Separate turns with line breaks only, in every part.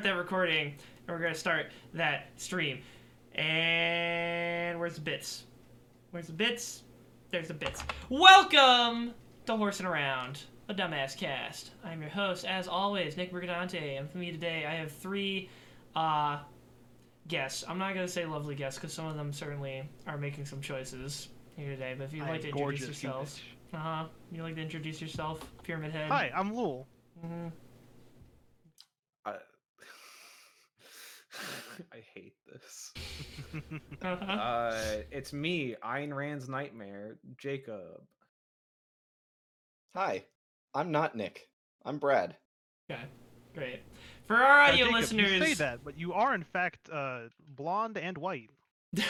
start that recording, and we're gonna start that stream. And where's the bits? Where's the bits? There's the bits. Welcome to Horsing Around, a dumbass cast. I'm your host, as always, Nick Brigadante, and for me today, I have three uh, guests. I'm not gonna say lovely guests because some of them certainly are making some choices here today. But if you'd like to introduce yourselves,
you
uh huh, you'd like to introduce yourself, Pyramid Head.
Hi, I'm Leul.
hmm
I hate this. Uh, it's me, Ayn Rand's nightmare, Jacob.
Hi, I'm not Nick. I'm Brad.
Okay, great. For our
Uh,
audio
Jacob,
listeners,
You say that, but you are in fact uh, blonde and white.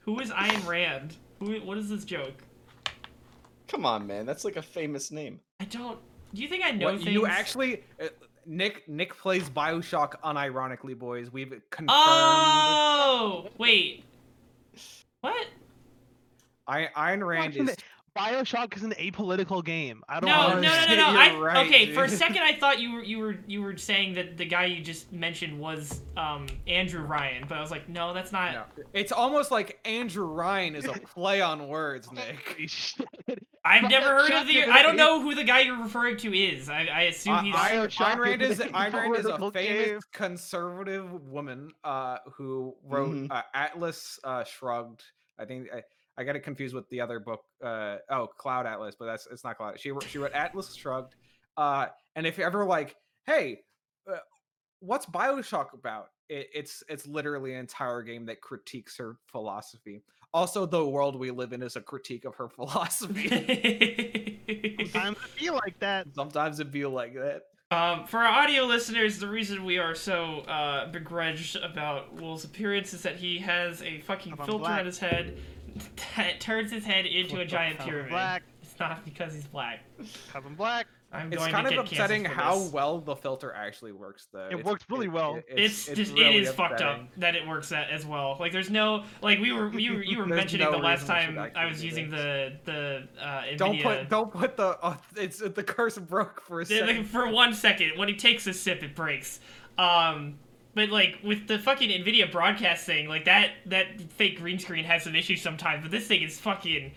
who is Ayn Rand? Who? What is this joke?
Come on, man. That's like a famous name.
I don't. Do you think I know
What,
things?
you actually, uh, Nick Nick plays Bioshock unironically, boys. We've confirmed.
Oh wait. What?
I, Ayn Rand is.
Bioshock is an apolitical game. I don't
No, no, no, no, no. I,
right,
okay, for a second I thought you were you were you were saying that the guy you just mentioned was um Andrew Ryan, but I was like, no, that's not.
No, it's almost like Andrew Ryan is a play on words, Nick.
I've never heard of the. I don't know who the guy you're referring to is. I, I assume
Uh,
he's.
I-
Bioshock
Ayn Rand is
is
Ayn Rand is a famous
game.
conservative woman uh, who wrote
Mhm.
uh, Atlas uh, Shrugged. I think I, I got it confused with the other book. Uh, oh, Cloud Atlas, but that's it's not Cloud. She wrote, she wrote Atlas Shrugged. Uh, and if you're ever like, hey, uh, what's Bioshock about? It, it's it's literally an entire game that critiques her philosophy. Also, the world we live in is a critique of her philosophy.
Sometimes I feel like that.
Sometimes it feel like that.
Um, for our audio listeners, the reason we are so uh, begrudged about Will's appearance is that he has a fucking
I'm
filter
black.
on his head that turns his head into a giant
hell?
pyramid.
Black.
It's not because he's black.
Cause I'm black.
I'm
It's
going
kind
to
of
get
upsetting how
this.
well the filter actually works, though.
It
It's-
works really well.
It's, just
really
it is fucked up that it works that as well. Like there's no like we were you were, you were mentioning
no
the last
reason we should
time I was using
this.
the the uh, Nvidia.
Don't put don't put the oh, it's the curse broke for a
Yeah, like,
second.
for one second, when he takes a sip, it breaks. Um, but like with the fucking Nvidia broadcast thing, like that that fake green screen has some issues sometimes. But this thing is fucking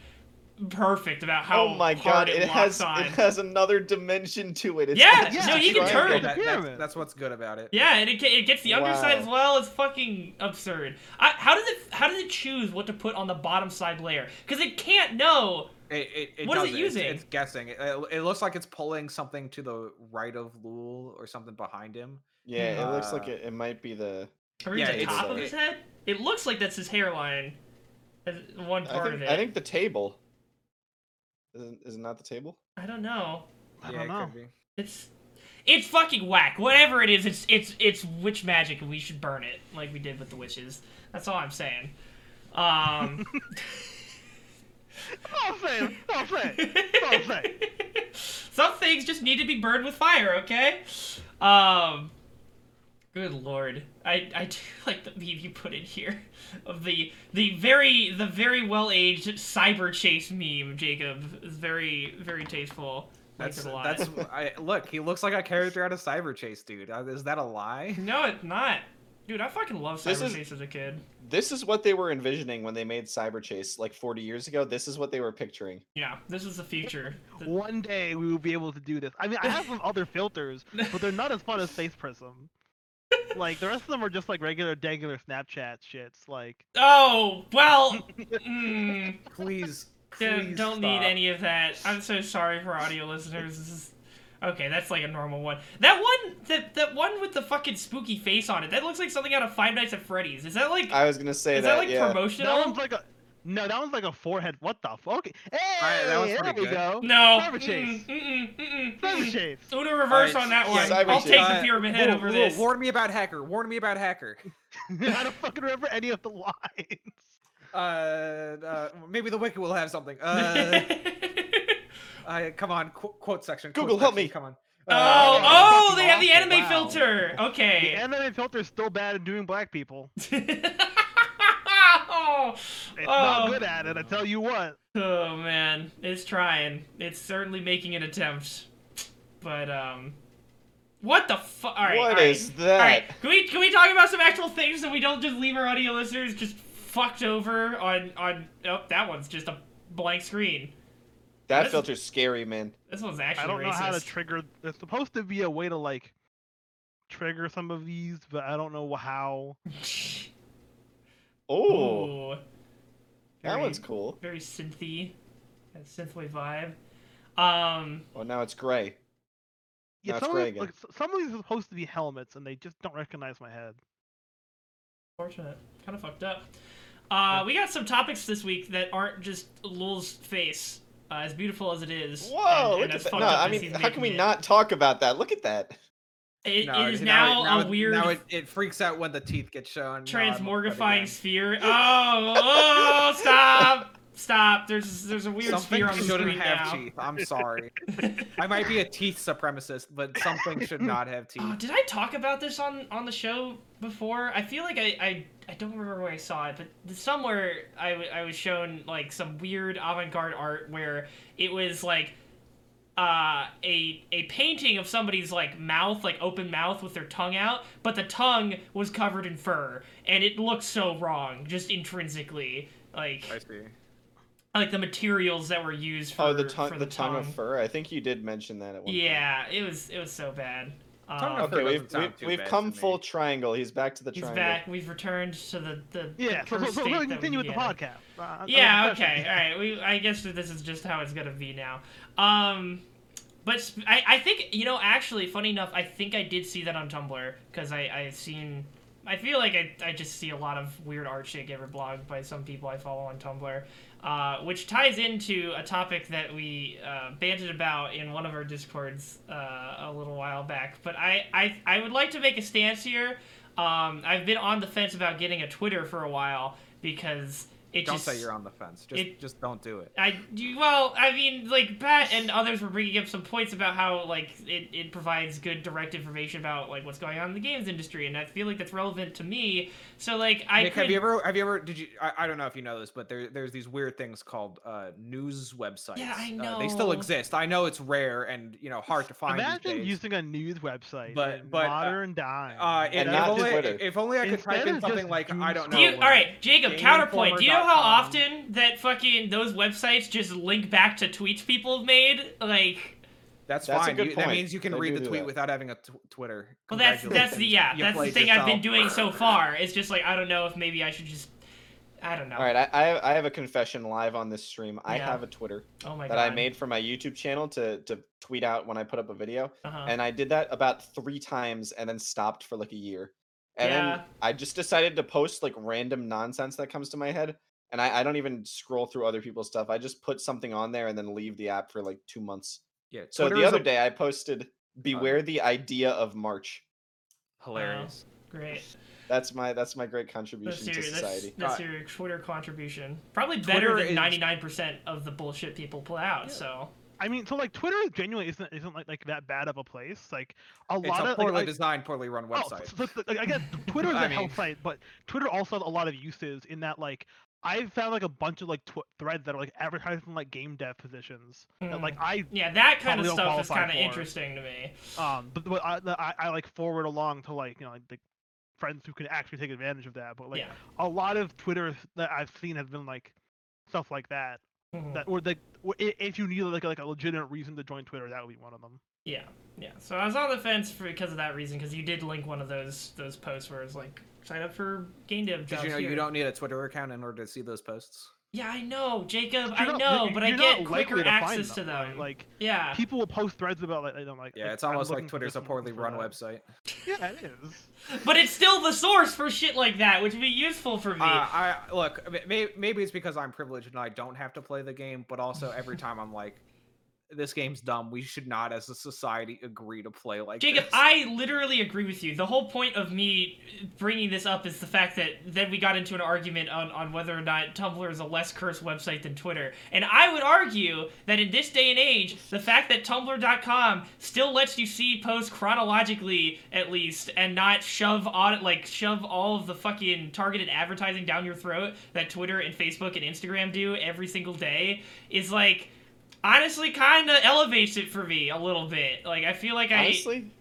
perfect about how
oh my
hard
god,
it,
it, has
on.
it has another dimension to it. It's
Yeah,
yeah,
no, you can turn.
That- that's,
Pyramid.
that's what's good about it.
yeah, and it, it gets the underside
Wow.
as well. It's fucking absurd. I, how does it how does it choose what to put on the bottom side layer? Because it can't know.
It, it, it
What is
does
it
It's-
using?
It's, guessing. It, it, it looks like it's pulling something to the right of Leul or something behind him.
Yeah, it looks like
Uh,
it, it might be the.
Or
Yeah,
the top of
it-
his head. It looks like that's his hairline. as One
I
part
think
of it.
I think the table. Isn't is it not the table?
I don't know.
I
yeah,
don't know.
could.
It's it's fucking whack. Whatever it is, it's it's it's witch magic, and we should burn it like we did with the witches. That's all I'm saying. Um,
All I'm saying. All I'm saying. All I'm saying.
some things just need to be burned with fire. Okay. Um. Good lord, I I do like the meme you put in here of the the very the very well aged cyber chase meme. Jacob is very very tasteful.
That's
it a lot.
that's. I, look, he looks like a character out of Cyberchase, dude. Uh, Is that a lie?
no, it's not. Dude, I fucking love
This
Cyber
is-
Chase as a kid.
This is what they were envisioning when they made Cyberchase like 40 years ago. This is what they were picturing.
Yeah, this is the future.
One day we will be able to do this. I mean, I have some other filters, but they're not as fun as Face Prism. Like the rest of them are just like regular, regular Snapchat shits. Like
Oh well, mm,
Please,
don't,
please
don't need any of that. I'm so sorry for audio listeners. This is okay. That's like a normal one. That one, that that one with the fucking spooky face on it. That looks like something out of Five Nights at Freddy's. Is that like?
I was gonna say
is
that.
that, like
yeah.
promotional?
that one's like a no, that one's like a forehead. What the fuck? Okay, hey,
that was
there
pretty
we
good.
go.
no.
Cyberchase.
Mm-mm, mm-mm, mm-mm,
Cyber. Chase.
Uno reverse
Alright,
on that one.
Cyber
I'll
Chase.
take the pyramid head
Leul,
over this.
Warn me about hacker. Warn me about hacker.
I don't fucking remember any of the lines.
Uh, uh, maybe the wiki will have something. Uh, uh come on, qu- quote section. quote
Google, help me.
Come on.
Oh,
Uh,
oh,
fucking
they have the anime
wow.
filter. Okay.
The
Okay.
anime filter's still bad at doing black people.
Oh,
It's
Oh.
not good at it. I tell you what.
oh man, it's trying. It's certainly making an attempt, but um, What the fuck? All right.
What
all right.
is that?
All right. Can we can we talk about some actual things so we don't just leave our audio listeners just fucked over on on? Oh, that one's just a blank screen.
That
This-
filter's scary, man.
This one's actually
I don't know how to trigger. There's supposed to be a way to like trigger some of these, but I don't know how.
Oh,
Ooh.
that
Very-
one's cool.
very synthy, a synthwave vibe. Um,
Oh, now it's gray.
Yeah,
That's
some of,
gray
these, like, some of these are supposed to be helmets, and they just don't recognize my head.
fortunate, kind of fucked up. Uh, we got some topics this week that aren't just Leul's face, uh, as beautiful as it is.
Whoa,
and,
look at that. No, I mean, how can we
it.
not talk about that? Look at that.
It,
No,
is
now
now, a weird
Now it, it freaks out when the teeth get shown. Uh, no, I love that
transmorgifying sphere. Oh, oh, stop, stop! There's there's a weird
Something
sphere on the
shouldn't
screen
have
now.
teeth. I'm sorry. I might be a teeth supremacist, but something should hmm. not have oh, teeth.
Oh, did I talk about this on on the show before? I feel like I I, I don't remember where I saw it, but somewhere I, w- I was shown like some weird avant-garde art where it was like uh, a a painting of somebody's like mouth, like open mouth with their tongue out, but the tongue was covered in fur, and it looked so wrong, just intrinsically, like
I see.
like the materials that were used for
Oh, the tongue,
for
the, tongue, of fur. I think you did mention that at one point.
Yeah, it was it was so bad.
Tongue
Um,
of fur
Okay,
doesn't
we've
sound
we've, we've
bad
come
to
full
me.
triangle. He's back to the
He's
triangle.
back. We've returned to the the
Yeah,
the
so, so,
cursed
so
state
we'll
that
continue
we
with the
had.
podcast. Uh, I'm
Yeah. Okay. All right. We. I guess that this is just how it's gonna be now. Um, but sp- I. I think you know. Actually, funny enough, I think I did see that on Tumblr because I. I've seen. I feel like I. I just see a lot of weird art shit get reblogged by some people I follow on Tumblr. Uh, which ties into a topic that we uh, about in one of our discords uh, a little while back. But I, I, I would like to make a stance here. Um, I've been on the fence about getting a Twitter for a while because it
Don't
just
say you're on the fence. Just
it-
just don't do it.
I well, I mean, like Pat and others were bringing up some points about how like it, it provides good direct information about like what's going on in the games industry, and I feel like that's relevant to me. So like I
Nick,
could,
have you ever have you ever did you I, I don't know if you know this, but there there's these weird things called uh news websites.
Yeah, I
Uh, they still exist. I know it's rare and you know hard to find. these
Imagine
days.
using a news website,
But-
in
but, uh,
modern time.
Uh, if,
And
if
not
only,
Twitter.
if only I could type in something
just
like I don't know.
Do you,
like,
all right, Jacob. Counterpoint. Do you know how often that fucking those websites just link back to tweets people have made? Like,
That's,
That's a
fine.
good
You- that means you can
They
read the tweet
that.
without having a t- Twitter.
well, that's that's the yeah,
You
that's the
played
thing I've been doing so far. It's just like I don't know if maybe I should just, I don't know.
All right, I, I I have a confession live on this stream. I have a Twitter
Oh my
that
god.
I made for my YouTube channel to to tweet out when I put up a video,
Uh-huh.
and I did that about three times and then stopped for like a year. And
Yeah.
then I just decided to post like random nonsense that comes to my head. And I, I don't even scroll through other people's stuff. I just put something on there and then leave the app for like two months.
Yeah.
So the other
a-
day I posted Beware the idea of March.
hilarious.
Great.
That's my that's my great
That's
contribution
your,
to society.
that's
Uh,
your Twitter contribution. Probably better
Twitter
than ninety nine percent of the bullshit people put out.
Yeah.
So
I mean, so like Twitter genuinely isn't isn't like like that bad of a place. Like a
It's
lot
a
of
poorly
like, I-
designed, poorly run
Oh,
website.
so, so, like, I guess Twitter is
I
a health site, but Twitter also has a lot of uses in that like I've found like a bunch of like tw- threads that are like advertising like game dev positions. That,
Mm.
like I
yeah, that kind of stuff is kind of interesting to me.
um but, but I, I I like forward along to like you know like the friends who can actually take advantage of that. But like
yeah.
a lot of Twitter that I've seen has been like stuff like that.
Mhm.
That or like if you need like like a legitimate reason to join Twitter, that would be one of them.
Yeah, yeah. So I was on the fence for because of that reason, because you did link one of those those posts where it's like sign up for game dev
Did you know
here.
you don't need a Twitter account in order to see those posts?
Yeah, I know, Jacob.
You're
I
not-
know, but I get quicker
to find
access to
right?
them.
Like
yeah,
people will post threads about like, don't like
Yeah,
like,
it's
I'm
almost like
for
Twitter's a poorly run
that.
website.
Yeah, it is.
but it's still the source for shit like that, which would be useful for me.
Uh, I look. Maybe, maybe it's because I'm privileged and I don't have to play the game, but also every time I'm like, "This game's dumb. We should not, as a society, agree to play like
Jacob,
this."
I literally agree with you. The whole point of me bringing this up is the fact that then we got into an argument on, on whether or not Tumblr is a less cursed website than Twitter. And I would argue that in this day and age, the fact that Tumblr.com still lets you see posts chronologically, at least, and not shove on like shove all of the fucking targeted advertising down your throat that Twitter and Facebook and Instagram do every single day is like honestly kind of elevates it for me a little bit. Like I feel like I
Honestly,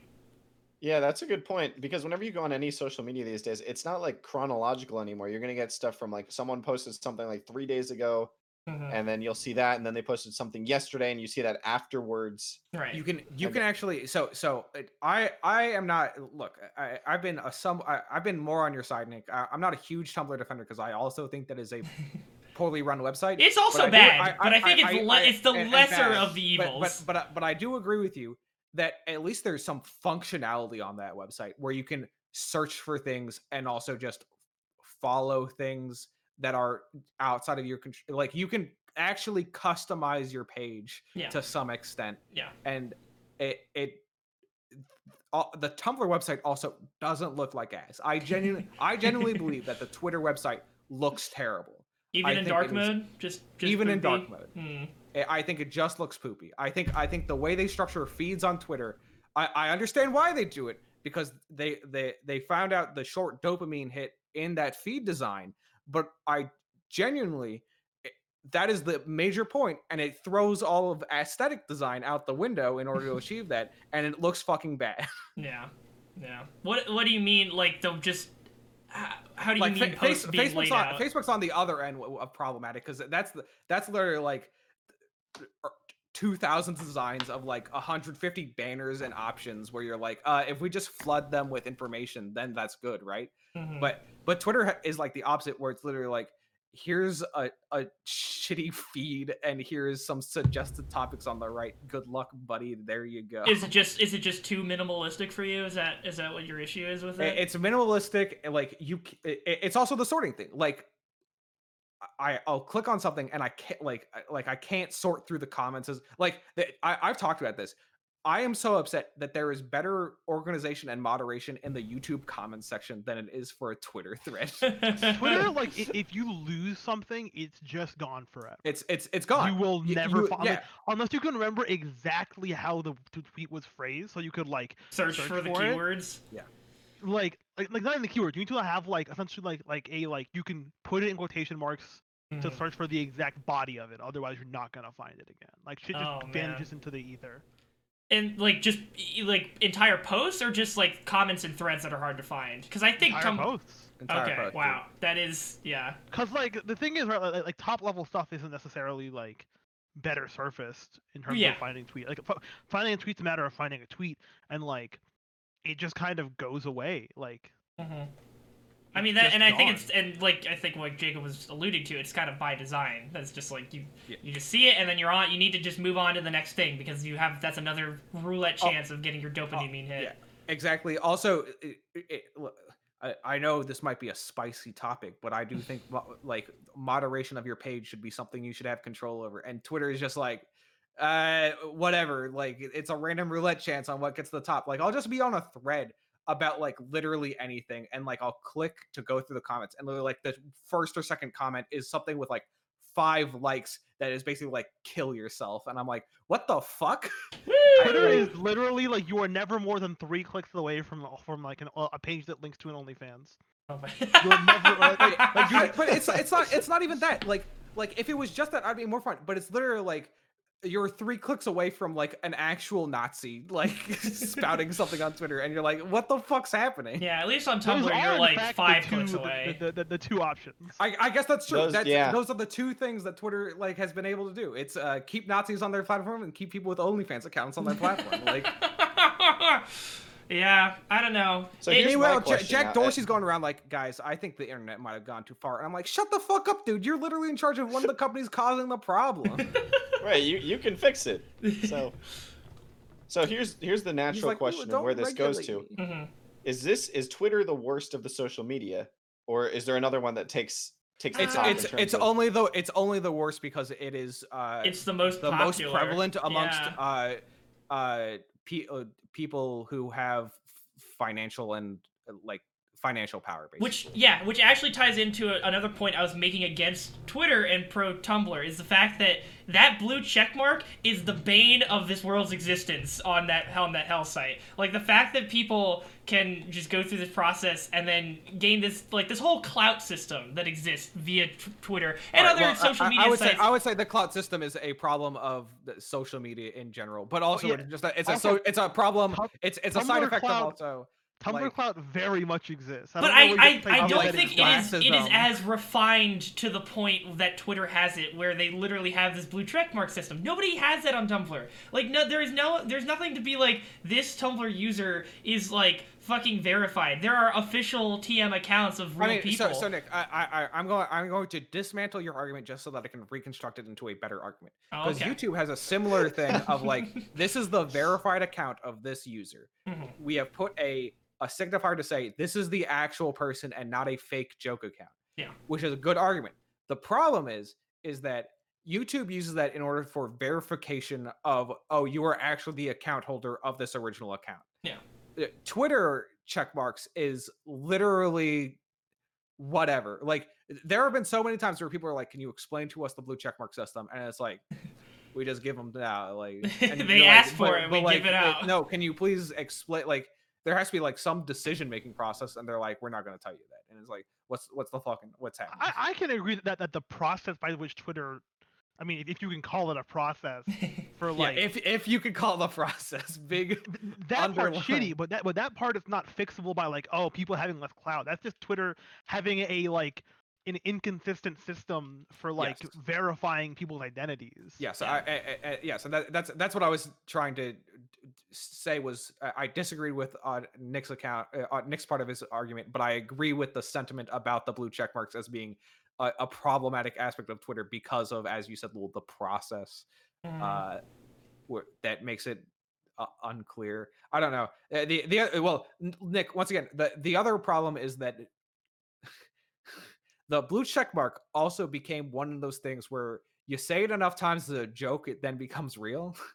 Yeah, that's a good point because whenever you go on any social media these days, it's not like chronological anymore. You're gonna get stuff from like someone posted something like three days ago,
Mhm.
and then you'll see that, and then they posted something yesterday, and you see that afterwards.
Right.
You can you
Okay.
can actually so so uh, I I am not look I I've been a some I, I've been more on your side Nick I, I'm not a huge Tumblr defender because I also think that is a poorly run website.
It's
but
also
I do-
bad, but I think it's le- it's the lesser
bad,
of the evils.
But, but but but I do agree with you that at least there's some functionality on that website where you can search for things and also just follow things that are outside of your control. Like you can actually customize your page
Yeah.
to some extent.
Yeah.
And it it all, the Tumblr website also doesn't look like ass. I genuinely I genuinely believe that the Twitter website looks terrible.
Even
I
in dark mode, just, just
even in dark mode. I- I think it just looks poopy. I think I think the way they structure feeds on Twitter, I, I understand why they do it because they they they found out the short dopamine hit in that feed design. But I genuinely eh, that is the major point, and it throws all of aesthetic design out the window in order to achieve that, and it looks fucking bad.
Yeah. Yeah. What What do you mean? Like the just. How, how do you
like
mean
fa-
posts
face, Facebook's on
out?
Facebook's on the other end of problematic because that's the that's literally like two thousand designs of like 150 banners and options where you're like, uh, if we just flood them with information, then that's good, right?
Mhm.
But but Twitter is like the opposite, where it's literally like, here's a, a shitty feed and here's some suggested topics on the right. Good luck, buddy. There you go.
is it just is it just too minimalistic for you? Is that is that what your issue is with it?
It's minimalistic. and, Like you, c- i- i- it's also the sorting thing. Like I, I'll click on something and I can't like, like I can't sort through the comments. As like I, I've talked about this. I am so upset that there is better organization and moderation in the YouTube comments section than it is for a Twitter thread.
Twitter, like, if you lose something, it's just gone forever.
It's it's it's gone.
You will
Y-
never
you-
find
yeah.
unless you can remember exactly how the, the tweet was phrased, so you could like
search,
search
for the
for it?
keywords.
like like like not even the keyword. You need to have like essentially like like a like you can put it in quotation marks to
Mhm.
search for the exact body of it. Otherwise, you're not gonna find it again. Like shit just
Oh, man.
vanishes into the ether.
And like just like entire posts or just like comments and threads that are hard to find? Because I think
Entire
Tum-
posts.
Entire
okay,
post, dude.
wow, that is yeah.
Cause like the thing is, right, like, like top level stuff isn't necessarily like better surfaced in terms
Yeah.
of finding tweet. Like finding a tweet's a matter of finding a tweet, and like it just kind of goes away. Like
hmm I mean that, and I think it's and like I think what Jacob was alluding to, it's kind of by design. That's just like you
Yeah.
you just see it and then you're on. You need to just move on to the next thing because you have that's another roulette
Oh,
chance of getting your dopamine hit.
yeah. Exactly. Also, it, it- I, I know this might be a spicy topic, but I do think like moderation of your page should be something you should have control over. And Twitter is just like, uh, whatever. Like it's a random roulette chance on what gets to the top. Like I'll just be on a thread about like literally anything, and like I'll click to go through the comments, and literally like the first or second comment is something with like five likes that is basically like kill yourself, and I'm like, what the fuck?
Twitter is literally like you are never more than three clicks away from from like an, a page that links to an OnlyFans.
Oh
never- like-
like, you- but it's it's not it's not even that. Like like if it was just that, I'd be more fun. But it's literally like you're three clicks away from like an actual Nazi like spouting something on Twitter, and you're like, what the fuck's happening?
yeah, at least on
Those
Tumblr
are,
you're like
fact, the
five
two-
clicks
the-
away.
The, the, the two options.
I, I guess that's true.
Those-
that's
yeah.
those are the two things that Twitter like has been able to do. It's uh, keep Nazis on their platform and keep people with OnlyFans accounts on their platform. Like
yeah, I don't know.
So
It-
here's my
meanwhile,
question
Jack
now, uh,
Dorsey's going around like, guys, I think the internet might have gone too far. And I'm like, shut the fuck up, dude. You're literally in charge of one of the companies causing the problem.
Right, you you can fix it. So so here's here's the natural
like,
question of where this goes to.
me."
Mhm.
Is this is Twitter the worst of the social media, or is there another one that takes takes the
It's
top
it's it's
of-
only the it's only the worst because it is uh
It's the most
the most prevalent amongst
Yeah.
uh uh, pe- uh people who have financial and uh, like financial power. Basically.
Which yeah, which actually ties into a, another point I was making against Twitter and pro Tumblr is the fact that that blue check mark is the bane of this world's existence on that on that hell site. Like the fact that people can just go through this process and then gain this like this whole clout system that exists via t- Twitter and
All right,
other
well,
social
I,
media
I would
sites.
say I would say the clout system is a problem of the social media in general, but oh, also
yeah.
it's just a, it's a
Also,
so it's a problem.
Tum-
It's it's a side effect
cloud-
of also.
Tumblr
like-
Cloud very much exists. I
but
don't
I, I, I don't think
it's
it is it is
classism.
as refined to the point that Twitter has it, where they literally have this blue check mark system. Nobody has that on Tumblr. Like no, there is no, there's nothing to be like this Tumblr user is like fucking verified. There are official TM accounts of real
I mean,
people.
so, so Nick, I, I, I- I'm going, I'm going to dismantle your argument just so that I can reconstruct it into a better argument.
Oh,
Because
okay.
YouTube has a similar thing of like, this is the verified account of this user.
Mhm.
We have put a a signifier to say this is the actual person and not a fake joke account.
Yeah.
Which is a good argument. The problem is, is that YouTube uses that in order for verification of, oh, you are actually the account holder of this original account.
Yeah.
Uh, Twitter checkmarks is literally whatever. Like there have been so many times where people are like, "Can you explain to us the blue checkmark system?" And it's like, we just give them now. Like and
They
you're
ask
like,
for
"But-
it,
but,
we give
like,
it
like,
out."
No, can you please explain? Like there has to be like some decision making process, and they're like, "We're not going to tell you that." And it's like, what's what's the fucking what's happening?
I, I can agree that that the process by which Twitter, I mean, if, if you can call it a process for
yeah,
like
if if you could call the process big,
that
underline.
shitty, but that but that part is not fixable by like oh people having less cloud. That's just Twitter having a like an inconsistent system for like
Yes.
verifying people's identities.
Yes,
Yeah.
I, I, I, I- yes, and that, that's that's what I was trying to say was I disagreed with uh, Nick's account, uh, uh, Nick's part of his argument, but I agree with the sentiment about the blue check marks as being a, a problematic aspect of Twitter because of, as you said, Leul, the process
Mm.
uh, that makes it uh, unclear. I don't know. Uh, the the well, Nick, once again, the the other problem is that the blue check mark also became one of those things where you say it enough times as a joke, it then becomes real.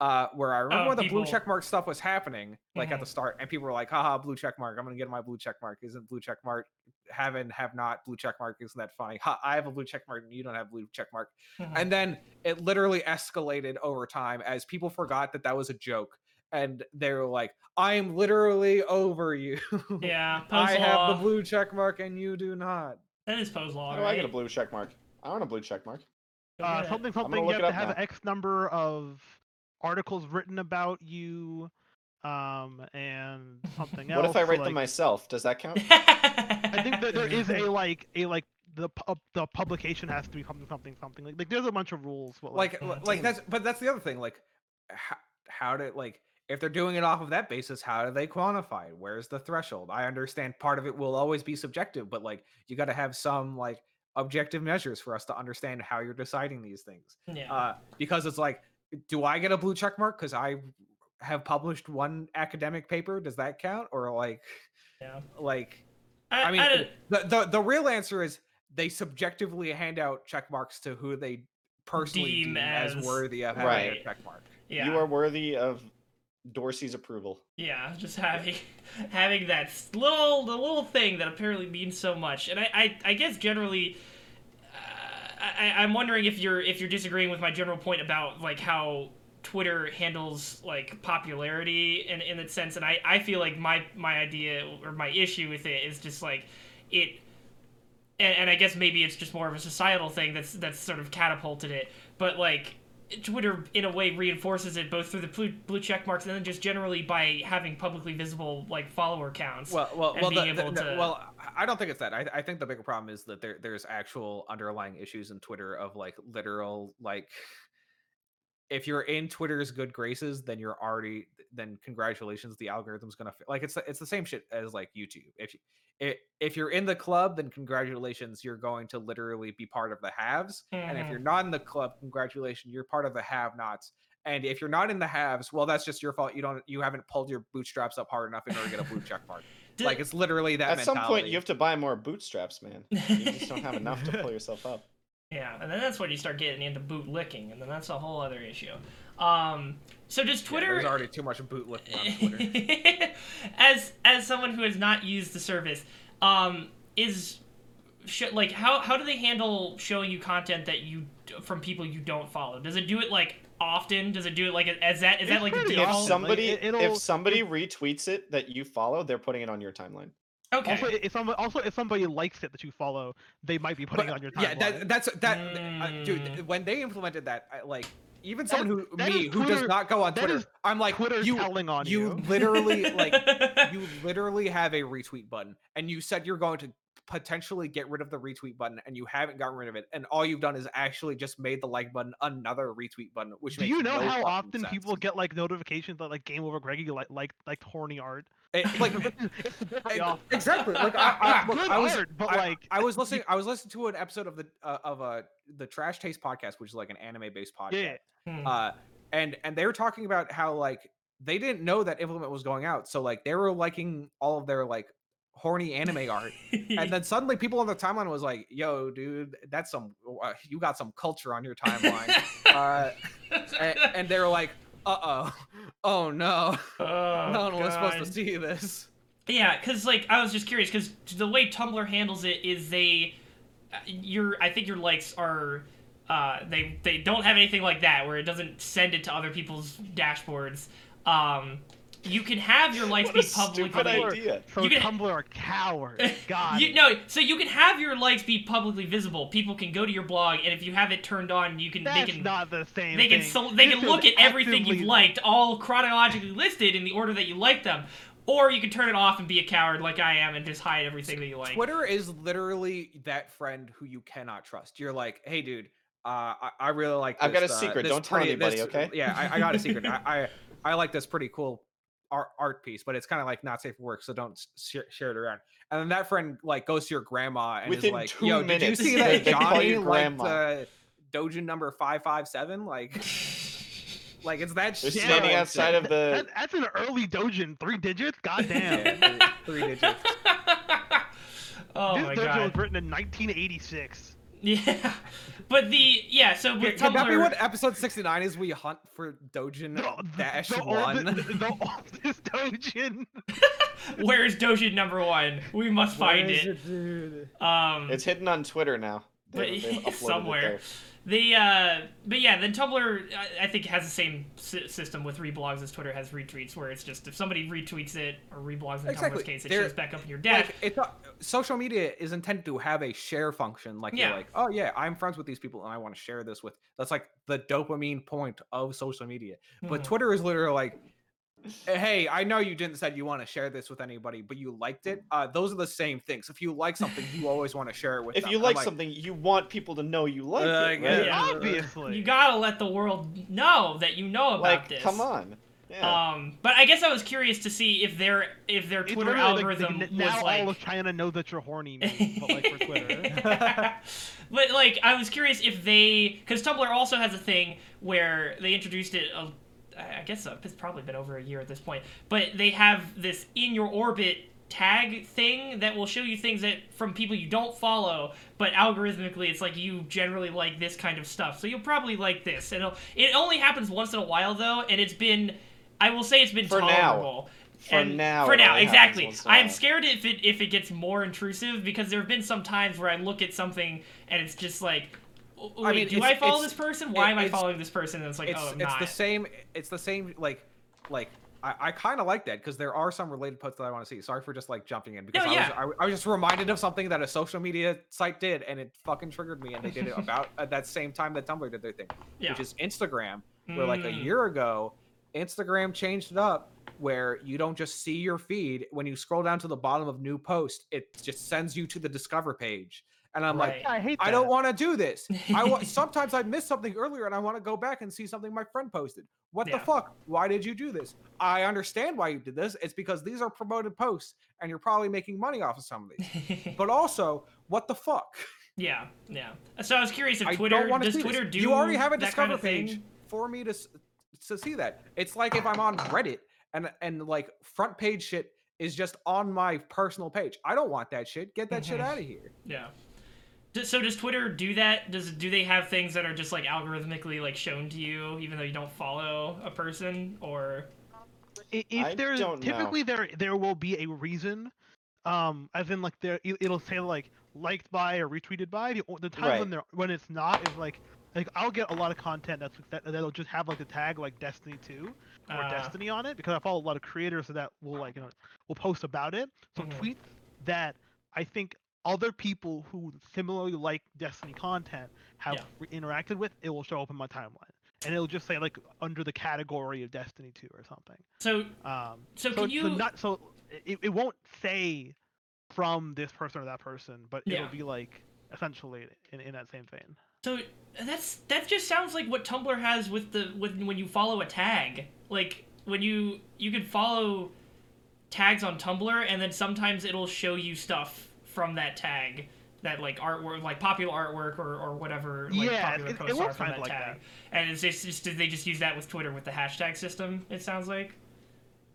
Uh, where I remember
Oh,
when the blue
people-
check mark stuff was happening, like at
Mhm.
the start, and people were like, haha, blue check mark, I'm gonna get my blue check mark. Isn't blue check mark have have not blue check mark? Isn't that funny? Ha, I have a blue check mark and you don't have blue check mark.
Mhm.
And then it literally escalated over time as people forgot that that was a joke. And they were like, I'm literally over you.
yeah,
I
Poe's
have
law.
the blue check mark and you do not.
That is Poe's law,
How do
right?
I get a blue check mark? I want a blue check mark.
Uh, something something you have to have
now.
X number of articles written about you, um, and something else.
What if I write
like,
them myself? Does that count?
I think that there is a like a like the pu- the publication has to be something something something like, like there's a bunch of rules. But like,
Like, like that's, but that's the other thing. Like, how, how did, like, if they're doing it off of that basis, how do they quantify it? Where's the threshold? I understand part of it will always be subjective, but like, you got to have some, like, objective measures for us to understand how you're deciding these things.
yeah.
uh, because it's like, do I get a blue check mark because I have published one academic paper? Does that count? Or like,
yeah.
like,
I,
I mean,
don't-
the the, the real answer is they subjectively hand out check marks to who they personally
Deem
deem, as,
as-
worthy of having
Right.
a check mark.
yeah.
You are worthy of Dorsey's approval.
Yeah, just having having that little the little thing that apparently means so much, and I I, I guess generally, I I'm wondering if you're if you're disagreeing with my general point about like how Twitter handles like popularity in in that sense, and I I feel like my my idea or my issue with it is just like it. And, and I guess maybe it's just more of a societal thing that's that's sort of catapulted it, but like Twitter in a way reinforces it both through the blue, blue check marks and then just generally by having publicly visible like follower counts.
Well, well,
and
well, the,
being
the-
to-
well. I- don't think it's that. I, I think the bigger problem is that there there's actual underlying issues in Twitter of like literal like. If you're in Twitter's good graces, then you're already then congratulations. The algorithm's gonna like it's the- it's the same shit as like YouTube. If you i- if you're in the club, then congratulations, you're going to literally be part of the haves. And if you're mm-hmm. not in the club, congratulations, you're part of the have-nots. And if you're not in the haves, well, that's just your fault. You don't you haven't pulled your bootstraps up hard enough in order to get a blue check mark.
Did-
like it's literally that.
At some point, you have to buy more bootstraps, man. You just don't have enough to pull yourself up.
yeah, and then that's when you start getting into boot licking, and then that's a whole other issue. Um, so does
Yeah,
Twitter
there's already too much bootlicking on Twitter.
as as as someone who has not used the service, um, is sh- like how how do they handle showing you content that you from people you don't follow? Does it do it like often? Does it do it like as that is that like a
pretty
If somebody
it- it'll-
if somebody retweets it that you follow, they're putting it on your timeline.
okay.
Also, if somebody also if somebody likes it that you follow, they might be putting
But,
it on your timeline.
yeah, that, that's that, uh, dude.
Mm.
When they implemented that, I, like even someone who
that
me who does not go on Twitter, I'm like
Twitter
you.
telling on
You
you.
literally like you literally have a retweet button, and you said you're going to potentially get rid of the retweet button, and you haven't gotten rid of it, and all you've done is actually just made the like button another retweet button. Which
Do
makes
you know
no
how often
sense.
people get like notifications that like Game Over Greggy like like like horny art?
It- like
It's very
Ex-
often.
exactly. Like I, I, look,
Good
I was
art, but
I,
like
I was listening I was listening to an episode of the uh, of uh the Trash Taste podcast, which is like an anime based podcast.
yeah,
Hmm.
Uh, and and they were talking about how like they didn't know that implement was going out, so like they were liking all of their like horny anime art, and then suddenly people on the timeline was like, "Yo, dude, that's some uh, you got some culture on your timeline," uh, and, and they were like, "Uh oh, oh no,
Oh,
no one was supposed to see this."
Yeah, because like I was just curious because the way Tumblr handles it is they, uh, your I think your likes are, uh, they they don't have anything like that where it doesn't send it to other people's dashboards. Um, you can have your likes
What
be
a stupid
publicly.
idea.
so
You can-
Tumblr are cowards. God,
You no, so you can have your likes be publicly visible. People can go to your blog, and if you have it turned on, you can
that's
they can
not the same.
they can
thing.
so, they
This
can look at everything you've liked, all chronologically listed in the order that you like them. Or you can turn it off and be a coward like I am and just hide everything that you like.
Twitter is literally that friend who you cannot trust. You're like, hey, dude, uh, I, I really like.
I've got a
uh,
secret. Don't tell
pretty-
anybody,
this-
okay?
Yeah, I, I got a secret. I, I I like this pretty cool art art piece, but it's kind of like not safe for work, so don't s- share, share it around. And then that friend like goes to your grandma and
Within
is like,
two
"Yo, did you see
they
that Johnny
your
liked uh, Dojin number five five seven? Like, like it's that
They're
shit.
standing
like
outside
that.
of the.
That, that's an early Dojin, three digits. God damn.
Yeah, three, three digits.
oh
this
my
Dojin
god.
was written in 1986.
Yeah. But the yeah, so
Can,
with
can that be what episode sixty nine is? We hunt for Dojin dash
the,
one.
old- the oldest Dojin.
where's Dojin number one? We must find
Where is
it.
dude?
Um
It's hidden on Twitter now.
But-
They've- they've it
somewhere.
there.
The uh, but yeah, then Tumblr I, I think has the same sy- system with reblogs as Twitter has retweets, where it's just if somebody retweets it or reblogs in
Exactly.
Tumblr's case, it
They're-
shows back up in your dash.
Like it's not, social media is intended to have a share function. Like
Yeah.
you're like, oh yeah, I'm friends with these people and I want to share this with. That's like the dopamine point of social media. But
Mhm.
Twitter is literally like, hey, I know you didn't said you want to share this with anybody, but you liked it. Uh, those are the same things. If you like something, you always want to share it with.
If
them.
you
I'm
like something, you want people to know you like
Uh,
it. Right?
yeah.
Yeah.
Obviously.
you gotta let the world know that you know about
Like,
this.
come on. Yeah.
Um, but I guess I was curious to see if their if their
It's
Twitter
literally like the-
algorithm
n-
was
now
like.
all of China knows that you're horny, memes, but like for Twitter.
but like, I was curious if they, because Tumblr also has a thing where they introduced it. Uh, I guess it's probably been over a year at this point, but they have this in your orbit tag thing that will show you things that from people you don't follow, but algorithmically it's like you generally like this kind of stuff, so you'll probably like this. And it only happens once in a while though, and it's been, I will say it's been
For now. For
and
now,
for now, exactly.
once in a
I'm scared if it if it gets more intrusive because there have been some times where I look at something and it's just like, "Oh, wait,
mean,
do I follow this person? Why am I following this person? And it's like,
it's
oh, I'm
it's
not.
the same. It's the same. Like like. I, I kind of like that because there are some related posts that I want to see. Sorry for just like jumping in because
No,
I,
yeah.
was, I, I was just reminded of something that a social media site did and it fucking triggered me and they did it about at that same time that Tumblr did their thing,
yeah.
which is Instagram. where like a
Mm.
year ago instagram changed it up where you don't just see your feed when you scroll down to the bottom of new post it just sends you to the discover page and i'm like
Right.
I hate that.
i don't want to do this i want sometimes i missed something earlier and i want to go back and see something my friend posted what
Yeah.
the fuck why did you do this i understand why you did this it's because these are promoted posts and you're probably making money off of some of these but also what the fuck
yeah, yeah. So I was curious if
I
Twitter
don't
does
see
Twitter
this.
do
You already have a discover
kind of
page
thing?
for me to to see that. It's like if I'm on Reddit and and like front page shit is just on my personal page. I don't want that shit. Get that shit
Mhm.
out of here.
Yeah. D- So does Twitter do that? Does do they have things that are just like algorithmically like shown to you, even though you don't follow a person? Or
If
I
there's
don't know.
typically there there will be a reason, um, as in like there it- it'll say like liked by or retweeted by. The, the time
Right.
when they're when it's not is like like I'll get a lot of content that's that, that'll just have like the tag like Destiny 2 or
Uh,
Destiny on it because I follow a lot of creators that will like you know will post about it. So
Mhm.
tweets that I think other people who similarly like Destiny content have
Yeah.
re- interacted with, it will show up in my timeline. And it'll just say like under the category of Destiny 2 or something.
So
Um,
so
so,
can you
so not so it, it won't say from this person or that person, but
Yeah.
it'll be like essentially in, in that same vein.
So that's that just sounds like what Tumblr has with the with when you follow a tag. Like when you you can follow tags on Tumblr and then sometimes it'll show you stuff from that tag. That like artwork, like popular artwork or, or whatever. Like,
Yeah,
popular
it- it
posts
works
are from that
like
tag. And it's just, just did they just use that with Twitter with the hashtag system? It sounds like.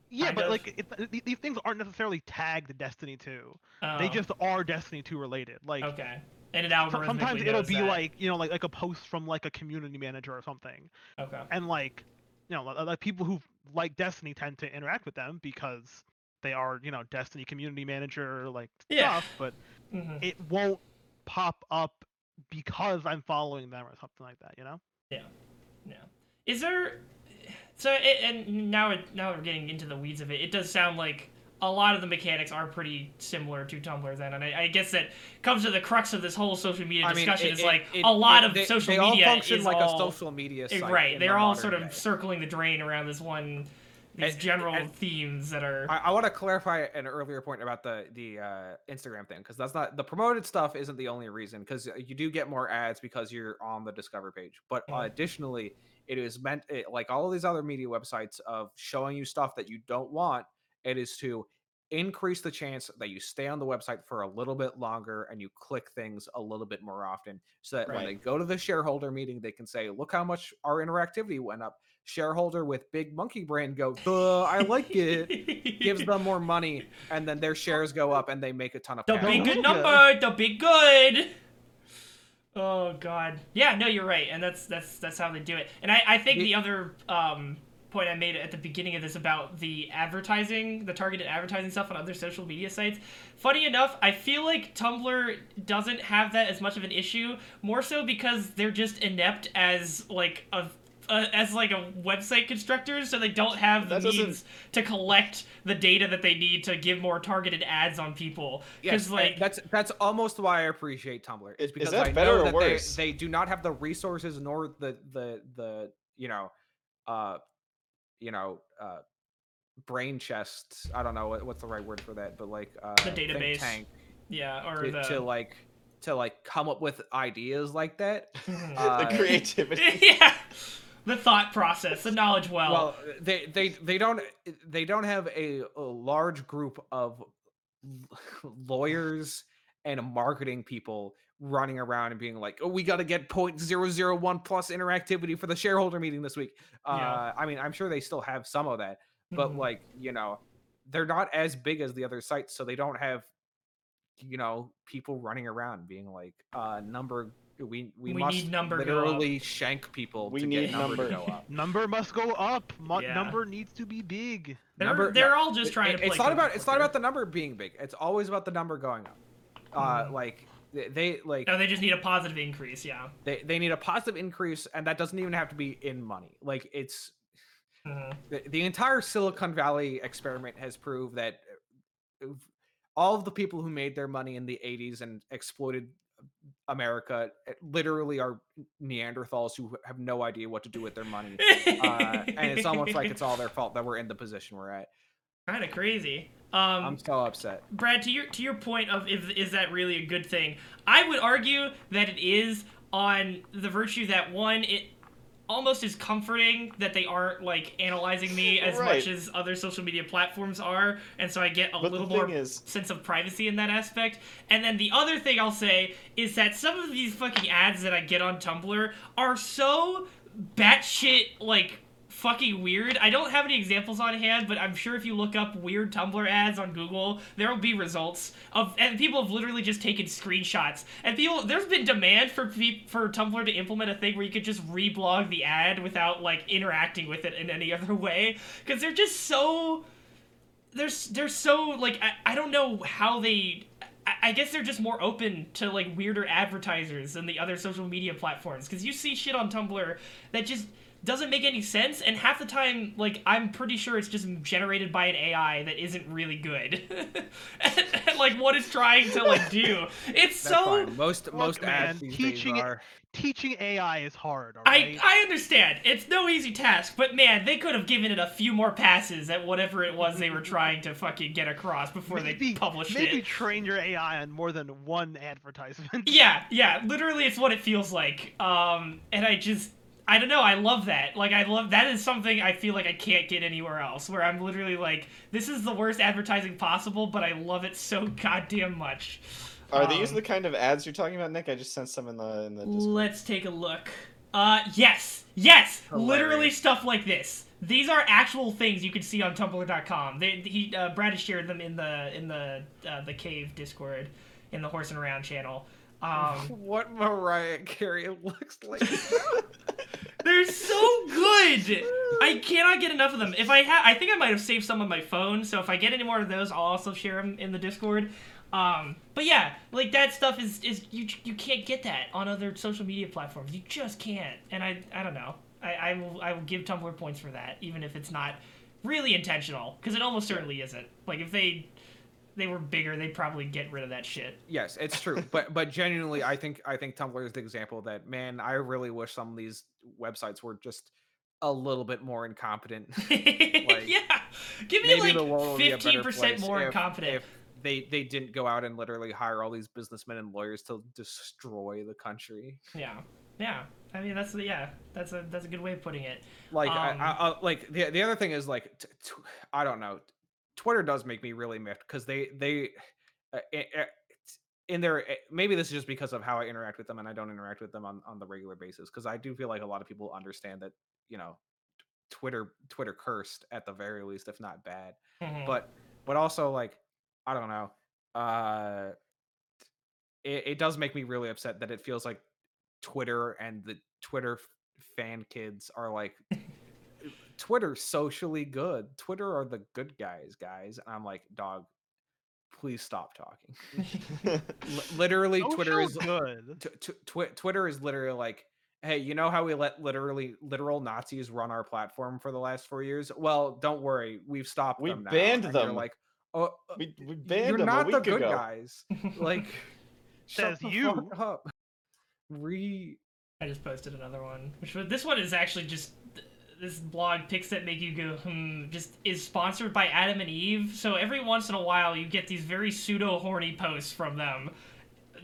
Yeah,
Kind
but
of.
like it, th- these things aren't necessarily tagged Destiny 2. They
Oh,
just are Destiny 2 related. Like
okay. And it algorithmically
sometimes it'll be
that.
like you know like like a post from like a community manager or something,
okay.
and like you know like people who like Destiny tend to interact with them because they are you know Destiny community manager like
Yeah.
stuff, but
hmm
it won't pop up because I'm following them or something like that. You know.
Yeah. Yeah. Is there? So it, and now it, now we're getting into the weeds of it. It does sound like a lot of the mechanics are pretty similar to Tumblr then, and I, I guess that comes to the crux of this whole social media
I mean,
discussion.
it-
is
it-
like
it-
a lot
it-
of
they,
social
they
media
all function
is
like
all,
a social media site.
right. They're
the
all sort of
day.
circling the drain around this one. These
And-
general
and-
themes that are.
I, I want to clarify an earlier point about the the uh, Instagram thing because that's not the promoted stuff isn't the only reason because you do get more ads because you're on the discover page. But
Yeah.
additionally, it is meant it, like all of these other media websites of showing you stuff that you don't want. It is to increase the chance that you stay on the website for a little bit longer and you click things a little bit more often so that when they go to the shareholder meeting they can say look how much our interactivity went up shareholder with big monkey brain go Duh, i like it gives them more money and then their shares go up and they make a ton of
the
cash.
big good
Ooga.
number, the big good. Oh God, yeah, no, you're right, and that's that's that's how they do it. And I, I think
The-
the other um, point I made at the beginning of this about the advertising, the targeted advertising stuff on other social media sites. Funny enough, I feel like Tumblr doesn't have that as much of an issue, more so because they're just inept as like a. Uh, as like a website constructors, so they don't have the
That
means to collect the data that they need to give more targeted ads on people.
Yes,
Because
and
like
that's that's almost why I appreciate Tumblr.
Is-
Is
is
because
that
I
better
know
or
that
worse?
They, they do not have the resources nor the the the you know uh you know uh brain chest. I don't know what, what's the right word for that, but like uh
The database
tank
yeah, or
to,
the
to like to like come up with ideas like that. Uh,
the creativity.
yeah, the thought process, the knowledge well.
well they they they don't they don't have a, a large group of lawyers and marketing people running around and being like oh we got to get 0.001 plus interactivity for the shareholder meeting this week uh
Yeah.
i mean i'm sure they still have some of that but
Mhm.
like you know they're not as big as the other sites so they don't have you know people running around being like uh number we we,
We
must
need number
literally shank people
We
to
need
get number, to go up
Number must go up. Mu-
Yeah.
Number needs to be big.
they're,
number-
they're
no,
all just trying
it-
to. Play
it's not about it's not about the number being big it's always about the number going up uh
Mhm.
like they, they like
No, they just need a positive increase. Yeah.
they, they need a positive increase and that doesn't even have to be in money like it's
Mhm.
the, the entire silicon valley experiment has proved that uh, all of the people who made their money in the 80s and exploited america uh, literally are neanderthals who have no idea what to do with their money uh, and it's almost like it's all their fault that we're in the position we're at
kind of crazy. Um,
i'm so upset
Brad, to your to your point of if is that really a good thing? I would argue that it is on the virtue that one, it almost as comforting that they aren't like analyzing me as
Right.
much as other social media platforms are, and so I get a
But
little more
is-
sense of privacy in that aspect. And then the other thing I'll say is that some of these fucking ads that I get on Tumblr are so batshit like fucking weird. I don't have any examples on hand, but I'm sure if you look up weird Tumblr ads on Google, there will be results of and people have literally just taken screenshots. And people there's been demand for for Tumblr to implement a thing where you could just reblog the ad without like interacting with it in any other way cuz they're just so they're they're so like I, I don't know how they I guess they're just more open to like weirder advertisers than the other social media platforms because you see shit on Tumblr that just doesn't make any sense and half the time like I'm pretty sure it's just generated by an AI that isn't really good and, and, like what it's trying to like do it's
That's
so
fine. Most most
man,
ads these days
teaching it-
are.
Teaching AI is hard. All
I. I understand. It's no easy task, but man, they could have given it a few more passes at whatever it was they were trying to fucking get across before
maybe,
they published
maybe
it.
Maybe train your AI on more than one advertisement.
Yeah, yeah, literally it's what it feels like. Um and I just I don't know, I love that. Like I love that is something I feel like I can't get anywhere else where I'm literally like this is the worst advertising possible, but I love it so goddamn much.
Are these
Um,
the kind of ads you're talking about, Nick? I just sent some in the in the. Discord.
Let's take a look. Uh, yes, yes, literally stuff like this. These are actual things you can see on Tumblr.com. They, he, uh, Brad has shared them in the in the uh, the cave Discord, in the Horsin Around channel. Um,
what Mariah Carey looks like.
they're so good. I cannot get enough of them. If I had, I think I might have saved some on my phone. So if I get any more of those, I'll also share them in the Discord. Um, but yeah, like that stuff is is you you can't get that on other social media platforms. You just can't. And I I don't know. I I will I will give Tumblr points for that, even if it's not really intentional, because it almost certainly isn't. Like if they they were bigger, they'd probably get rid of that shit.
yes, it's true. But but genuinely, I think I think Tumblr is the example that man, I really wish some of these websites were just a little bit more incompetent.
like, yeah, give me like
the world would be a better
fifteen percent more
if-
confident.
if they they didn't go out and literally hire all these businessmen and lawyers to destroy the country.
Yeah, yeah. I mean, that's yeah. That's a that's a good way of putting it.
Like I,
Um,
I, I, like the the other thing is like t- t- I don't know. Twitter does make me really miffed because they they uh, in their eh, maybe this is just because of how I interact with them and I don't interact with them on on the regular basis because I do feel like a lot of people understand that you know Twitter Twitter cursed at the very least if not bad
Mhm.
but but also like i don't know uh it, it does make me really upset that it feels like twitter and the twitter fan kids are like twitter socially good twitter are the good guys guys and i'm like dog please stop talking Li- literally twitter is
good.
t- t- Twitter is literally like, hey, you know how we let literally literal Nazis run our platform for the last four years? Well, don't worry, we've stopped
We
them. Now.
banned
And you're
them.
Like, oh, uh,
we, we
you're
banned them
not
a
the good
ago.
guys. Like, shut
Says
the
you.
fuck up. Re.
I just posted another one, which was this one is actually just this blog picks that make you go hmm. Just is sponsored by Adam and Eve. So every once in a while you get these very pseudo horny posts from them.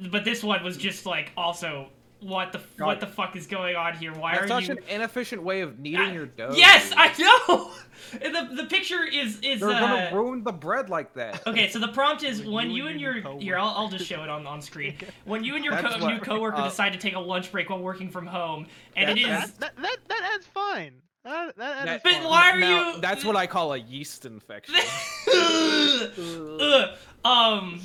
But this one was just like also what the
God.
what the fuck is going on here? Why are you.
That's
are
such
you?
an inefficient way of kneading your dough.
yes,
dude.
I know. and the the picture is is
They're
uh,
gonna ruin the bread like that.
Okay, so the prompt is
When
when
you
you
and
and
your
your here, I'll, I'll just show it on, on screen. When you and your co-
what-
new coworker
uh,
decide to take a lunch break while working from home, and it
That's-
That, that, that, that ad's fine. That, that, that
That-
is
But why are
Now,
you-
That's what I call a yeast infection.
Um,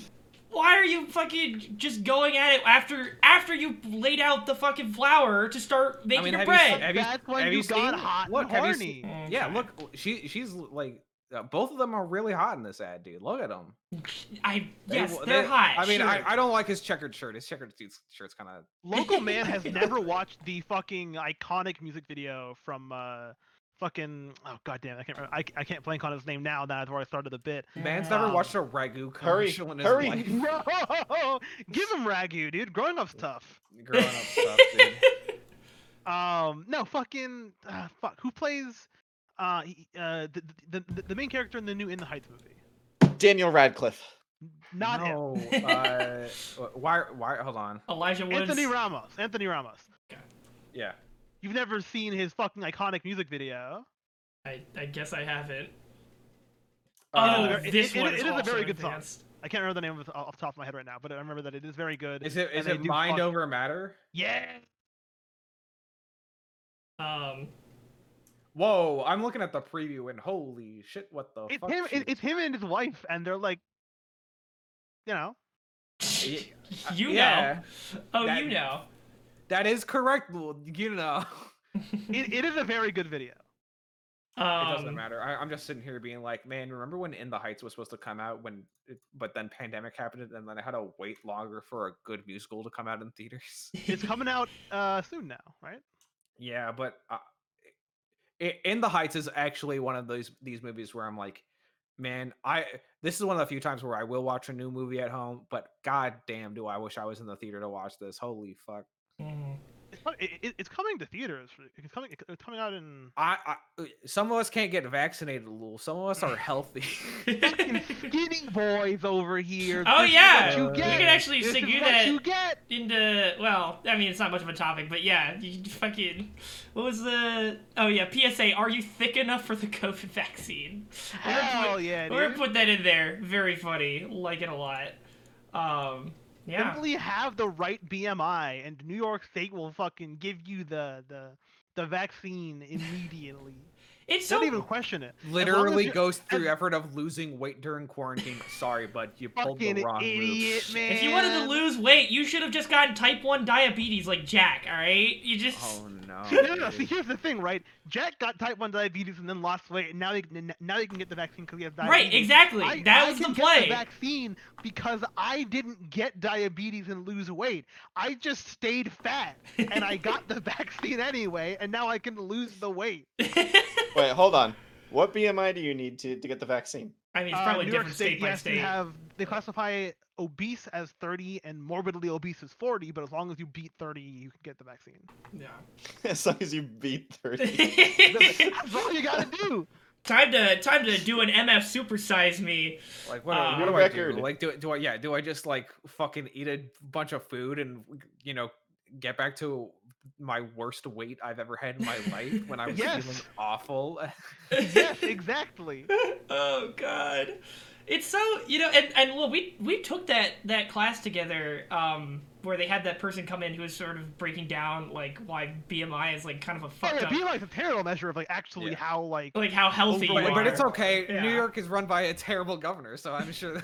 why are you fucking just going at it after after you laid out the fucking flour to start making
mean,
your
have you
bread?
seen- have you-
That's when
have
you
you
got
seen-
hot and
look, have you
horny.
seen- Yeah, look, she she's like uh, both of them are really hot in this ad, dude. Look at them.
I yes,
they-
hot.
I mean,
sure.
I, I don't like his checkered shirt. His checkered shirt's kind of.
Local man has never watched the fucking iconic music video from uh fucking oh goddamn I can't remember I, I can't blank on his name now that's where I started the bit.
Man's never
Um,
watched a ragu
hurry,
commercial in his
hurry.
life.
Bro, give him ragu, dude. Growing up's tough.
Growing up tough, dude.
Um, no, fucking uh, fuck. Who plays uh, he- uh the, the the the main character in the new In the Heights movie?
Daniel Radcliffe.
Not him.
no, uh, why? Why? Hold on.
Elijah Woods.
Anthony Ramos. Anthony Ramos.
Yeah.
You've never seen his fucking iconic music video.
I, I guess I haven't.
Uh,
oh,
it-
this
it-
one
it
is
is a very good song. I can't remember the name of it off the top of my head right now, but I remember that it is very good.
Is it
and
is
they
it mind
fuck-
over matter?
Yeah.
Um,
Whoa, I'm looking at the preview and holy shit, what the
It's
fuck?
him. It, it's him and his wife, and they're like, you know,
is- Yeah,
you
yeah,
know. Oh,
that-
you know.
That is correct, Leul, you know.
it, it is a very good video.
It doesn't
Um,
matter. I, I'm just sitting here being like, man, remember when In the Heights was supposed to come out when, it, but then pandemic happened and then I had to wait longer for a good musical to come out in theaters.
It's coming out uh soon now, right?
yeah, but uh, I, In the Heights is actually one of those these movies where I'm like, man, I this is one of the few times where I will watch a new movie at home, but god damn, do I wish I was in the theater to watch this. Holy fuck.
It's, it, it- it's coming to theaters. It's coming. It's coming out in
I, I uh, some of us can't get vaccinated, Leul. Some of us are healthy.
fucking skinny boys over here.
Oh,
This
yeah,
what you
you can
actually
this
say you
what
that-
you get.
into well i mean it's not much of a topic but yeah you fucking what was the oh yeah psa are you thick enough for the covid vaccine We're gonna
Hell
put-
yeah,
we're gonna put that in there very funny like it a lot um yeah
Simply have the right BMI, and New York State will fucking give you the the the vaccine immediately.
It's so
Don't even question it. As long as
Literally goes through
as-
effort of losing weight during quarantine. Sorry, but you pulled the wrong
idiot,
move.
man.
if you wanted to lose weight you should have just gotten type 1 diabetes like jack all right you just
Oh no.
See, no, no, no. See, here's the thing, right? Jack got type one diabetes and then lost weight, and now he can, now he can get the vaccine because he has diabetes.
right exactly
I,
that
I
was
can
the
get
play
the vaccine because I didn't get diabetes and lose weight. I just stayed fat, and I got the vaccine anyway, and now I can lose the weight.
Wait, hold on. What BMI do you need to, to get the vaccine?
i mean it's
Uh,
probably
New York
different
State,
state by
yes,
state
you have they classify obese as 30 and morbidly obese as 40, but as long as you beat 30, you can get the vaccine.
yeah
as long as you beat 30.
That's all you gotta do.
time to time to do an mf supersize me
Like what?
Uh,
what do
New
I do? Like do do I? Yeah. Do I just like fucking eat a bunch of food and you know get back to my worst weight I've ever had in my life when I was
Yes.
feeling awful?
Yes, exactly.
oh god it's so you know and and well we we took that that class together um where they had that person come in who was sort of breaking down like why bmi is like kind of a fucked
yeah,
up
BMI is a terrible measure of like actually
Yeah.
how like
like how healthy you
but,
are
but it's okay.
Yeah.
New York is run by a terrible governor, so I'm sure.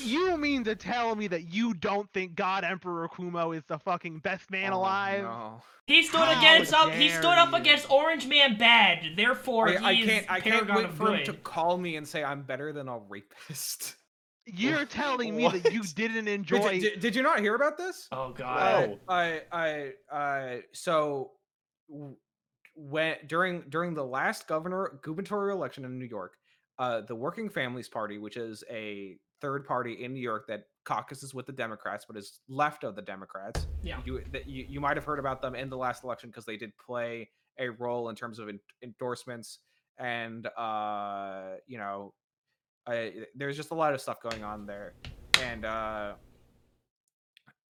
You mean to tell me that you don't think God Emperor Cuomo is the fucking best man
Oh,
alive?
no.
he stood
How
against up he stood up
you.
against orange man bad therefore
I, I
he
can't.
is
I can't
paragon
wait
of
for him
good
to call me and say I'm better than a rapist.
You're telling me that you didn't enjoy.
you- did, did you not hear about this?
oh god
No.
I I I so when during during the last governor gubernatorial election in New York, uh, the Working Families Party, which is a third party in New York that caucuses with the Democrats but is left of the Democrats.
Yeah.
You that you, you might have heard about them in the last election because they did play a role in terms of en- endorsements and uh you know I, there's just a lot of stuff going on there and uh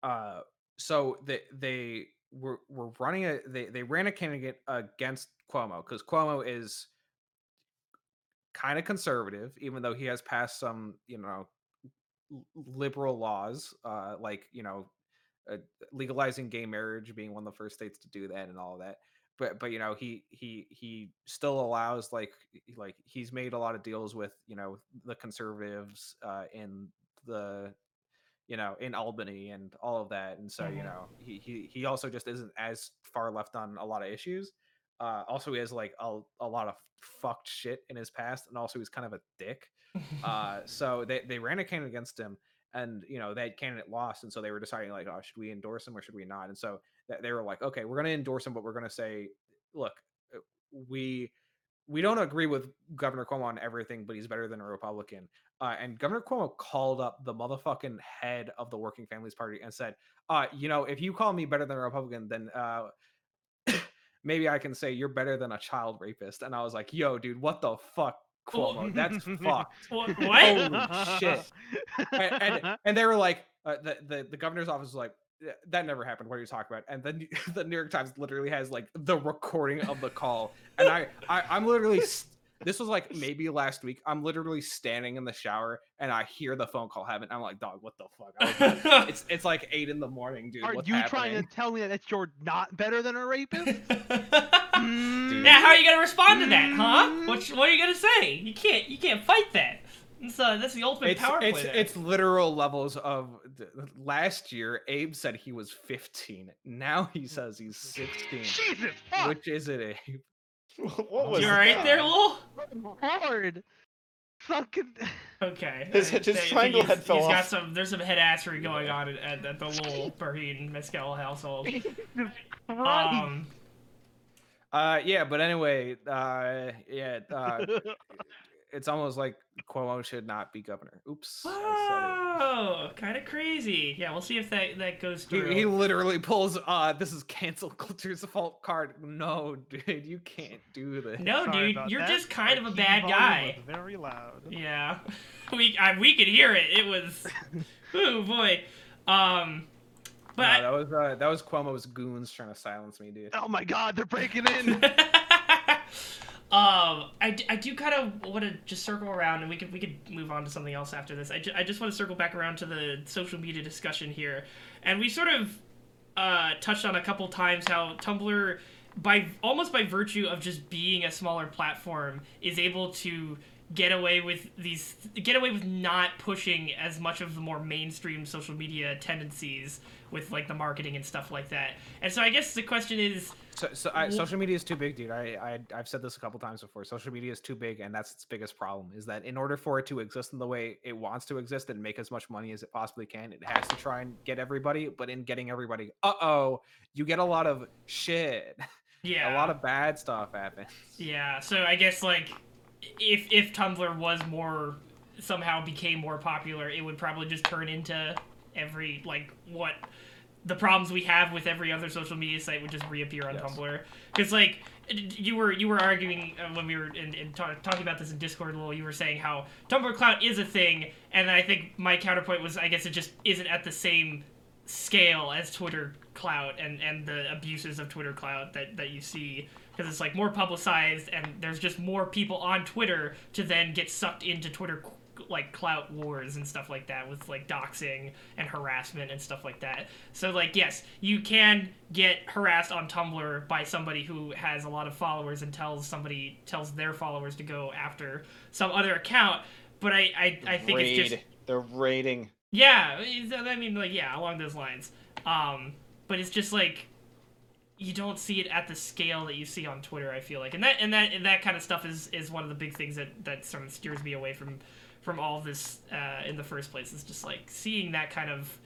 uh so they they were were running a they they ran a candidate against Cuomo because Cuomo is kind of conservative, even though he has passed some you know liberal laws, uh, like you know uh, legalizing gay marriage being one of the first states to do that and all of that. But but you know he he he still allows like like he's made a lot of deals with you know the conservatives uh, in the you know in Albany and all of that, and so you
Mhm.
know he he he also just isn't as far left on a lot of issues. Uh, also, he has like a, a lot of fucked shit in his past, and also he's kind of a dick. Uh, so they they ran a candidate against him, and you know that candidate lost, and so they were deciding like, oh, should we endorse him or should we not? And so th- they were like, okay, we're gonna endorse him, but we're gonna say, look, uh, we we don't agree with Governor Cuomo on everything, but he's better than a Republican. Uh, and Governor Cuomo called up the motherfucking head of the Working Families Party and said, uh, you know, if you call me better than a Republican, then uh, maybe I can say you're better than a child rapist. And I was like, yo, dude, what the fuck, Cuomo? That's fucked.
Wha- what
Holy shit. And, and, and they were like, uh, the, the the governor's office was like, that never happened. What are you talking about? And then the New York Times literally has like the recording of the call, and I, I I'm literally. St- this was like maybe last week. I'm literally standing in the shower and I hear the phone call happen. I'm like, dog, what the fuck? Like, it's it's like eight in the morning, dude.
Are
What's
you
happening?
trying to tell me that you're not better than a rapist? Mm,
Now, how are you gonna respond to that, huh? What, what are you gonna say? You can't, you can't fight that. It's, uh, that's the ultimate
It's
power
it's
play. there.
it's literal levels of th- last year. Abe said he was 15. Now he says he's 16.
Jesus fuck!
Which is it, Abe?
what was
you alright there,
that?
Lowell?
hard. Fucking.
Okay.
His- his
think
triangle
he's-
head fell
He's got
off.
some. There's some head assery going on at, at, at the Lowell Burheen Mescal household. Um.
Uh, yeah, but anyway, uh, yeah, uh, it's almost like Cuomo should not be governor. Oops. I
Oh, kind of crazy. Yeah, we'll see if that that goes through.
He, he literally pulls, uh, this is cancel culture's fault card. No, dude, you can't do this.
no,
Sorry
dude, you're
that.
just kind of a bad guy.
Very loud.
Yeah, we I, we could hear it. It was, oh boy. Um, but
No,
I-
that was uh, that was Cuomo's goons trying to silence me, dude.
Oh my god, they're breaking in.
Um, I, I do kind of want to just circle around, and we could we could move on to something else after this. I, ju- I just want to circle back around to the social media discussion here, and we sort of uh, touched on a couple times how Tumblr, by almost by virtue of just being a smaller platform, is able to get away with these get away with not pushing as much of the more mainstream social media tendencies with like the marketing and stuff like that. And so I guess the question is
So, so I, social media is too big, dude. I, I I've said this a couple times before. Social media is too big, and that's its biggest problem. Is that in order for it to exist in the way it wants to exist and make as much money as it possibly can, it has to try and get everybody. But in getting everybody, uh oh, you get a lot of shit.
yeah
a lot of bad stuff happens.
Yeah, so I guess like if if Tumblr was more somehow became more popular, it would probably just turn into every like what the problems we have with every other social media site would just reappear on
Yes.
Tumblr. Because like you were you were arguing uh, when we were in, in ta- talking about this in Discord, Lowell, you were saying how Tumblr clout is a thing, and I think my counterpoint was I guess it just isn't at the same scale as Twitter clout and and the abuses of Twitter clout that that you see because it's like more publicized and there's just more people on Twitter to then get sucked into Twitter like clout wars and stuff like that with like doxing and harassment and stuff like that. So like yes, you can get harassed on Tumblr by somebody who has a lot of followers and tells somebody tells their followers to go after some other account, but I I, I think
Raid.
it's just
They're raiding.
yeah, I mean, like, yeah, along those lines. Um, but it's just like you don't see it at the scale that you see on Twitter. I feel like, and that and that and that kind of stuff is is one of the big things that that sort of steers me away from from all this uh, in the first place. Is just like seeing that kind of.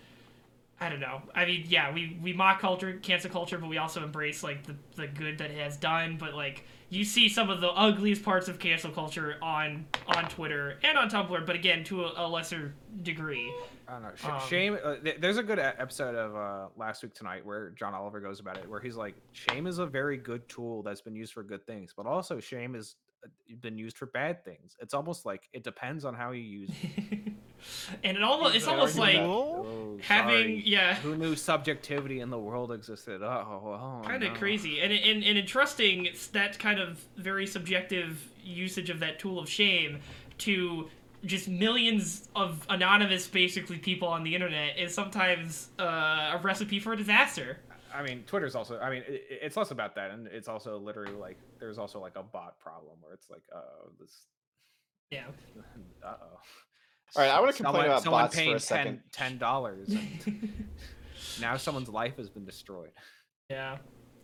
I don't know. I mean, yeah, we, we mock culture, cancel culture, but we also embrace like the, the good that it has done. But like, you see some of the ugliest parts of cancel culture on on Twitter and on Tumblr, but again, to a, a lesser degree.
I don't know. Sh-
Um,
shame. Uh, th- there's a good episode of uh, last week tonight where John Oliver goes about it, where he's like, shame is a very good tool that's been used for good things, but also shame uh, been used for bad things. It's almost like it depends on how you use it.
and it almost it's almost like
Oh,
having
sorry.
yeah
Who knew subjectivity in the world existed? Oh, oh
kind of
no.
crazy and, and and entrusting that kind of very subjective usage of that tool of shame to just millions of anonymous basically people on the internet is sometimes uh, a recipe for a disaster
I mean, Twitter's also. I mean, it, it's less about that, and it's also literally like there's also like a bot problem where it's like, oh, this.
yeah
Uh oh.
All right, I wanna complain about
someone
bots for a
paying
second.
ten dollars. now someone's life has been destroyed.
yeah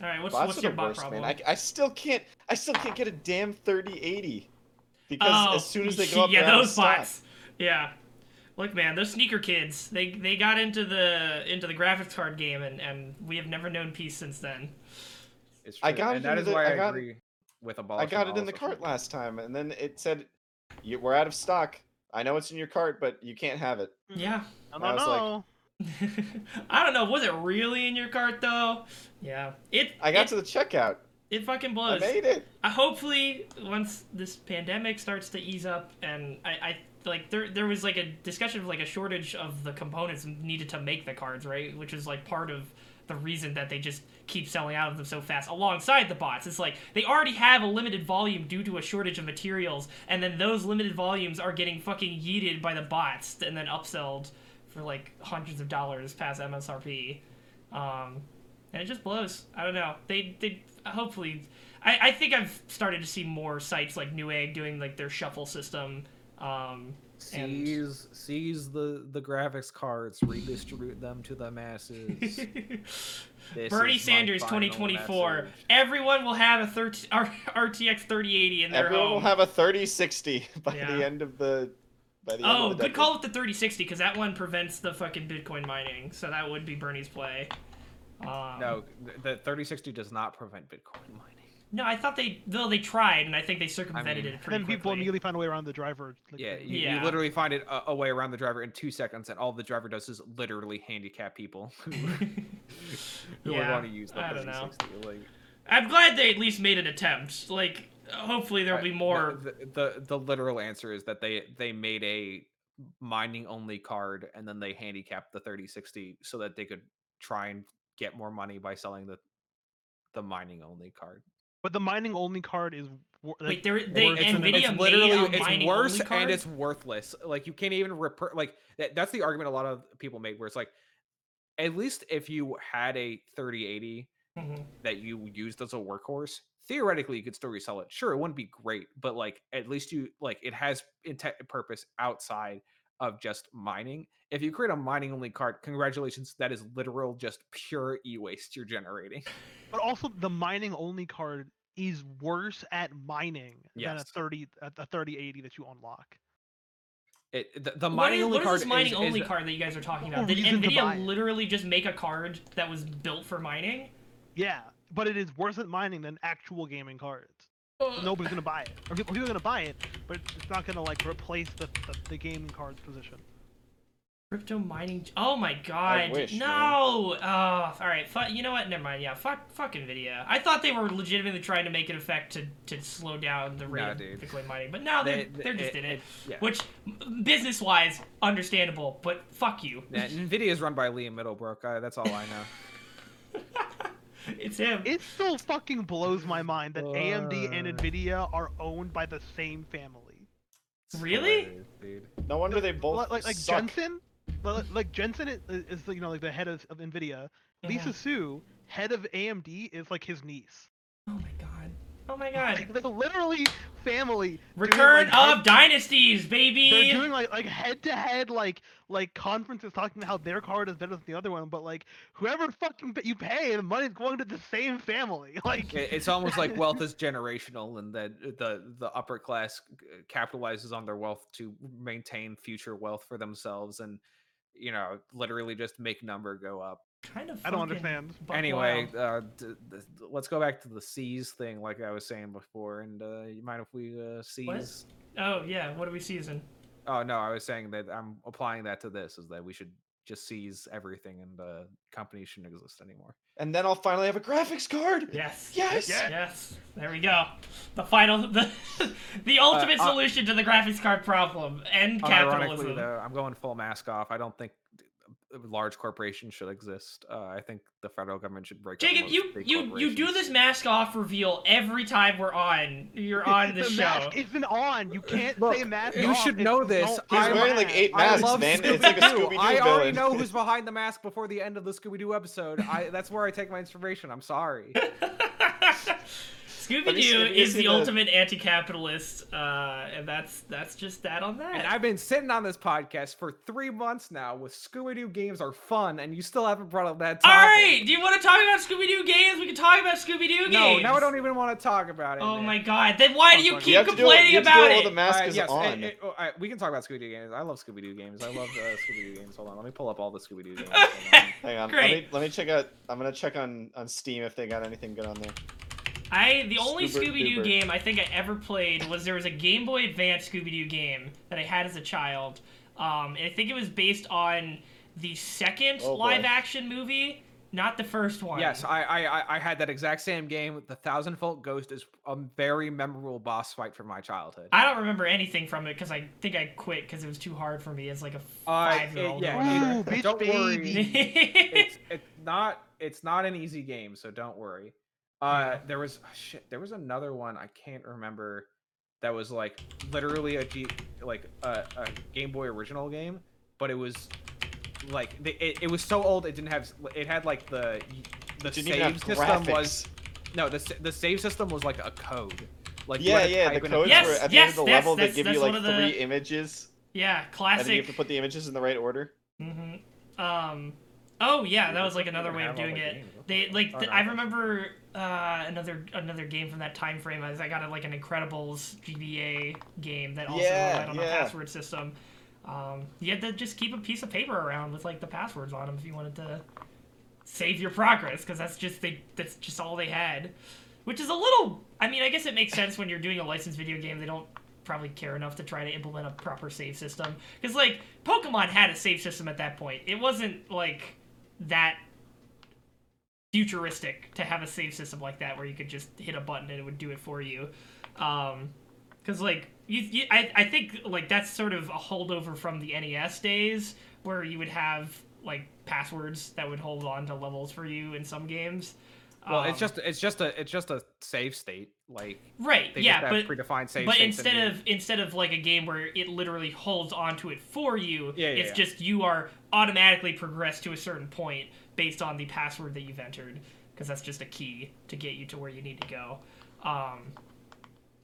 all right what's
Bots
what's your
the
bot
worst,
problem
man. I, I still can't. I still can't get a damn 3080 because
oh
as soon as they go up,
yeah
they're
those
stock.
bots yeah look man those sneaker kids they they got into the into the graphics card game and and we have never known peace since then
It's
I got
and
it
that
in the-
why
I
I,
got-
agree with
I got it in the cart
media.
last time, and then it said, you, "We're out of stock. I know it's in your cart, but you can't have it."
yeah
I
I
don't
was like-
know.
I don't know. Was it really in your cart though? Yeah. It.
I got
it,
to the checkout.
It fucking
I
blows.
made it.
Uh, hopefully, once this pandemic starts to ease up, and I, I like there there was like a discussion of like a shortage of the components needed to make the cards, right? Which is like part of the reason that they just keep selling out of them so fast alongside the bots. It's like they already have a limited volume due to a shortage of materials, and then those limited volumes are getting fucking yeeted by the bots and then upsold for like hundreds of dollars past MSRP. Um, and it just blows. I don't know. They they hopefully. I, I think I've started to see more sites like Newegg doing like their shuffle system. Um, and-
Seize, seize the the graphics cards, redistribute them to the masses. This
Bernie Sanders 2024.
message.
Everyone will have a 30, R- RTX 3080 in their home.
Everyone
home.
will have a 3060 by
Yeah.
the end of the. By the end
oh,
of the
good
decade.
call with the 3060 because that one prevents the fucking Bitcoin mining. So that would be Bernie's play. Um,
No, th- the 3060 does not prevent Bitcoin mining.
No, I thought they though they tried, and I think they circumvented
mean-
it
And then people
quickly.
immediately find a way around the driver. like,
Yeah, you,
Yeah.
you literally find it a, a way around the driver in two seconds, and all the driver does is literally handicap people who, who
Yeah,
want to use the
I don't know.
Like,
I'm glad they at least made an attempt. Like, hopefully there'll
I-
be
no,
more.
The, the the literal answer is that they they made a mining only card, and then they handicapped the 3060 so that they could try and get more money by selling the the mining only card.
But the mining only card is. like,
Wait, they
worse
Nvidia
it's
made
literally
a
it's
mining
worse
only card.
and it's worthless. Like you can't even reper- like that, that's the argument a lot of people make where it's like at least if you had a 3080
Mhm.
that you used as a workhorse, theoretically you could still resell it. Sure, it wouldn't be great, but like at least you like it has intent purpose outside of just mining. If you create a mining only card, congratulations, that is literal just pure e-waste you're generating.
But also, the mining only card is worse at mining than a 30 a a 3080 that you unlock.
It the, the mining
is,
only
what is
card
this mining
is,
only
is,
card that you guys are talking
oh,
about? Did
reason to buy
Nvidia literally just make a card that was built for mining?
Yeah, but it is worse at mining than actual gaming cards. Nobody's gonna buy it. Or people, people are gonna buy it, but it's not gonna like replace the, the, the gaming cards position.
Crypto mining. Oh my god.
wish, man.
no. Oh, all right. Fu- you know what? Never mind. Yeah. Fuck. Fuck Nvidia. I thought they were legitimately trying to make an effect to to slow down the rate
Nah,
of
dude.
Bitcoin mining, but now
They-
they're, they're just
it-
in it.
it- yeah.
Which, business wise, understandable. But fuck you.
Yeah, Nvidia is run by Liam Middlebrook. Uh, that's all I know.
it's him.
It still fucking blows my mind that AMD and
Uh.
Nvidia are owned by the same family.
Really?
hilarious, dude.
No wonder they both
Like like, like
suck.
Jensen, like, like Jensen is, is you know like the head of, of Nvidia. Lisa
Mhm.
Su, head of AMD, is like his niece.
Oh my god. Oh my god.
Like, they're literally family. doing,
Return
like, head-
of dynasties, baby.
They're doing like like head to head like like conferences talking about how their card is better than the other one, but like whoever fucking pa- you pay, the money's going to the same family. Like
It's almost like wealth is generational, and that the the upper class uh, capitalizes on their wealth to maintain future wealth for themselves, and you know, literally just make number go up.
kind of.
I don't understand.
buck
anyway, uh, d- d- let's go back to the C's thing, like I was saying before. And uh, you mind if we uh, C's?
Oh yeah. What are we seizing?
Oh no, I was saying that I'm applying that to this is that we should just seize everything, and the company shouldn't exist anymore.
And then I'll finally have a graphics card.
Yes.
Yes.
Yes. yes. There we go. The final, the the ultimate
uh,
solution to the graphics card problem and
Unironically,
capitalism.
though, I'm going full mask off. I don't think d- large corporations should exist. Uh, I think the federal government should break. up
Jacob,
most
you you you do this mask off reveal every time we're on. You're on the,
the
show.
mask isn't on. You can't
Look,
say mask.
you
off
should know
you
this.
don't
He's
have a
wearing like
mask.
eight
I
masks,
love
man. It's like a
Scooby-Doo.
Scooby-Doo
I already
villain.
know who's behind the mask before the end of the Scooby Doo episode. I that's where I take my inspiration. I'm sorry.
Scooby
Have you
Doo
seen- have you
is the
the-
ultimate anti-capitalist, uh, and that's that's just that on that.
And I've been sitting on this podcast for three months now with Scooby Doo games are fun, and you still haven't brought up that
All
topic.
right, do you want to talk about Scooby Doo games? We can talk about Scooby Doo games.
No, now I don't even want to talk about it.
Oh
man.
my god! Then why do you
You
keep
You have do it-
complaining
you have to do
about
it while the mask
Alright,
is
yes,
on.
oh, alright, we can talk about Scooby Doo games. I love Scooby Doo games. I love uh, Scooby Doo games. Hold on, let me pull up all the Scooby Doo games. Hold on.
Hang on. Let me let me check out. I'm gonna check on on Steam if they got anything good on there.
I the only Scooby Doo game I think I ever played was there was a Game Boy Advance Scooby Doo game that I had as a child. Um, and I think it was based on the second
Oh, boy.
live action movie, not the first one.
Yes, I, I I- I had that exact same game. The Thousand Volt Ghost is a very memorable boss fight from my childhood.
I don't remember anything from it because I think I quit because it was too hard for me as like a five year old.
it- yeah,
Ooh,
don't worry. it's it's not it's not an easy game, so don't worry. Uh, there was shit. There was another one I can't remember that was like literally a G, like a, a Game Boy original game, but it was like the, it, it was so old it didn't have it had like the the
Didn't even have
save system
graphics.
was no the s- the save system was like a code. Like you
yeah,
had to
yeah.
type
The
in a
codes
Yes,
were at the
yes,
end of the
that's-
level. They
that's-
give you
that's
like
one of the-
three images,
Yeah, classic.
and then you
classic.
have to put the images in the right order.
hmm Um. Oh yeah, that was like another way of doing it. They like
Oh,
th-
no,
I remember uh, another another game from that time frame. As I got a, like an Incredibles GBA game that also
Yeah,
relied on a password system. Um, you had to just keep a piece of paper around with like the passwords on them if you wanted to save your progress because that's just they that's just all they had, which is a little. I mean, I guess it makes sense when you're doing a licensed video game. They don't probably care enough to try to implement a proper save system because like Pokemon had a save system at that point. It wasn't like that futuristic to have a save system like that where you could just hit a button and it would do it for you. Um, because like you, you I, I think like that's sort of a holdover from the NES days where you would have like passwords that would hold on to levels for you in some games.
Well, it's
Um,
just it's just a it's just a save state. Like
right,
they
yeah, but
predefined save
but instead of instead of like a game where it literally holds onto it for you,
Yeah, yeah,
it's
yeah.
just you are automatically progressed to a certain point based on the password that you've entered, because that's just a key to get you to where you need to go. Um,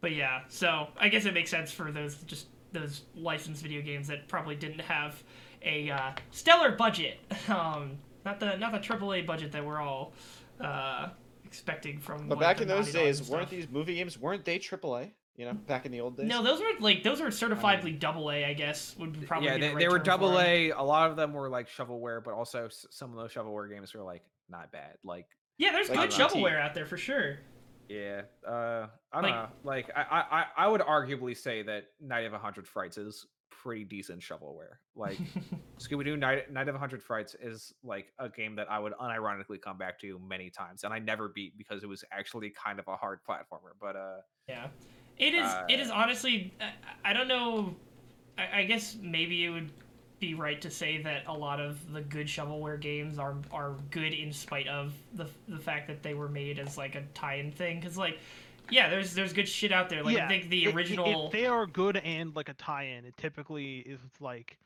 but yeah, so I guess it makes sense for those just those licensed video games that probably didn't have a uh, stellar budget. Um, not the not the AAA budget that we're all uh, expecting from.
But back in those days, weren't these movie games? Weren't they AAA? You know, back in the old days.
No, those were like those were certifiably double A, I guess would be probably
yeah,
be
they,
the right
they were double. A. A lot of them were like shovelware, but also some of those shovelware games were like not bad. Like
Yeah, there's
Like
good shovelware out there for sure.
yeah, uh, I don't
Like-
know. Like I, I I- I would arguably say that Night of a Hundred Frights is pretty decent shovelware. Like Scooby Doo Night Night of a Hundred Frights is like a game that I would unironically come back to many times, and I never beat because it was actually kind of a hard platformer. But uh,
yeah, it is. it is
Uh,
honestly. I, I don't know. I, I guess maybe it would be right to say that a lot of the good shovelware games are are good in spite of the the fact that they were made as like a tie-in thing. Because like, yeah, there's there's good shit out there. Like I think the
i- i-
original.
If they are good and like a tie-in, it typically is like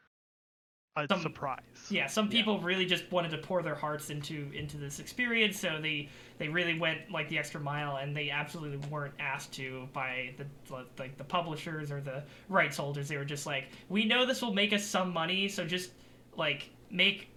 a
Some-
surprise.
yeah some
Yeah.
people really just wanted to pour their hearts into into this experience so they they really went like the extra mile and they absolutely weren't asked to by the like the publishers or the rights holders they were just like we know this will make us some money so just like make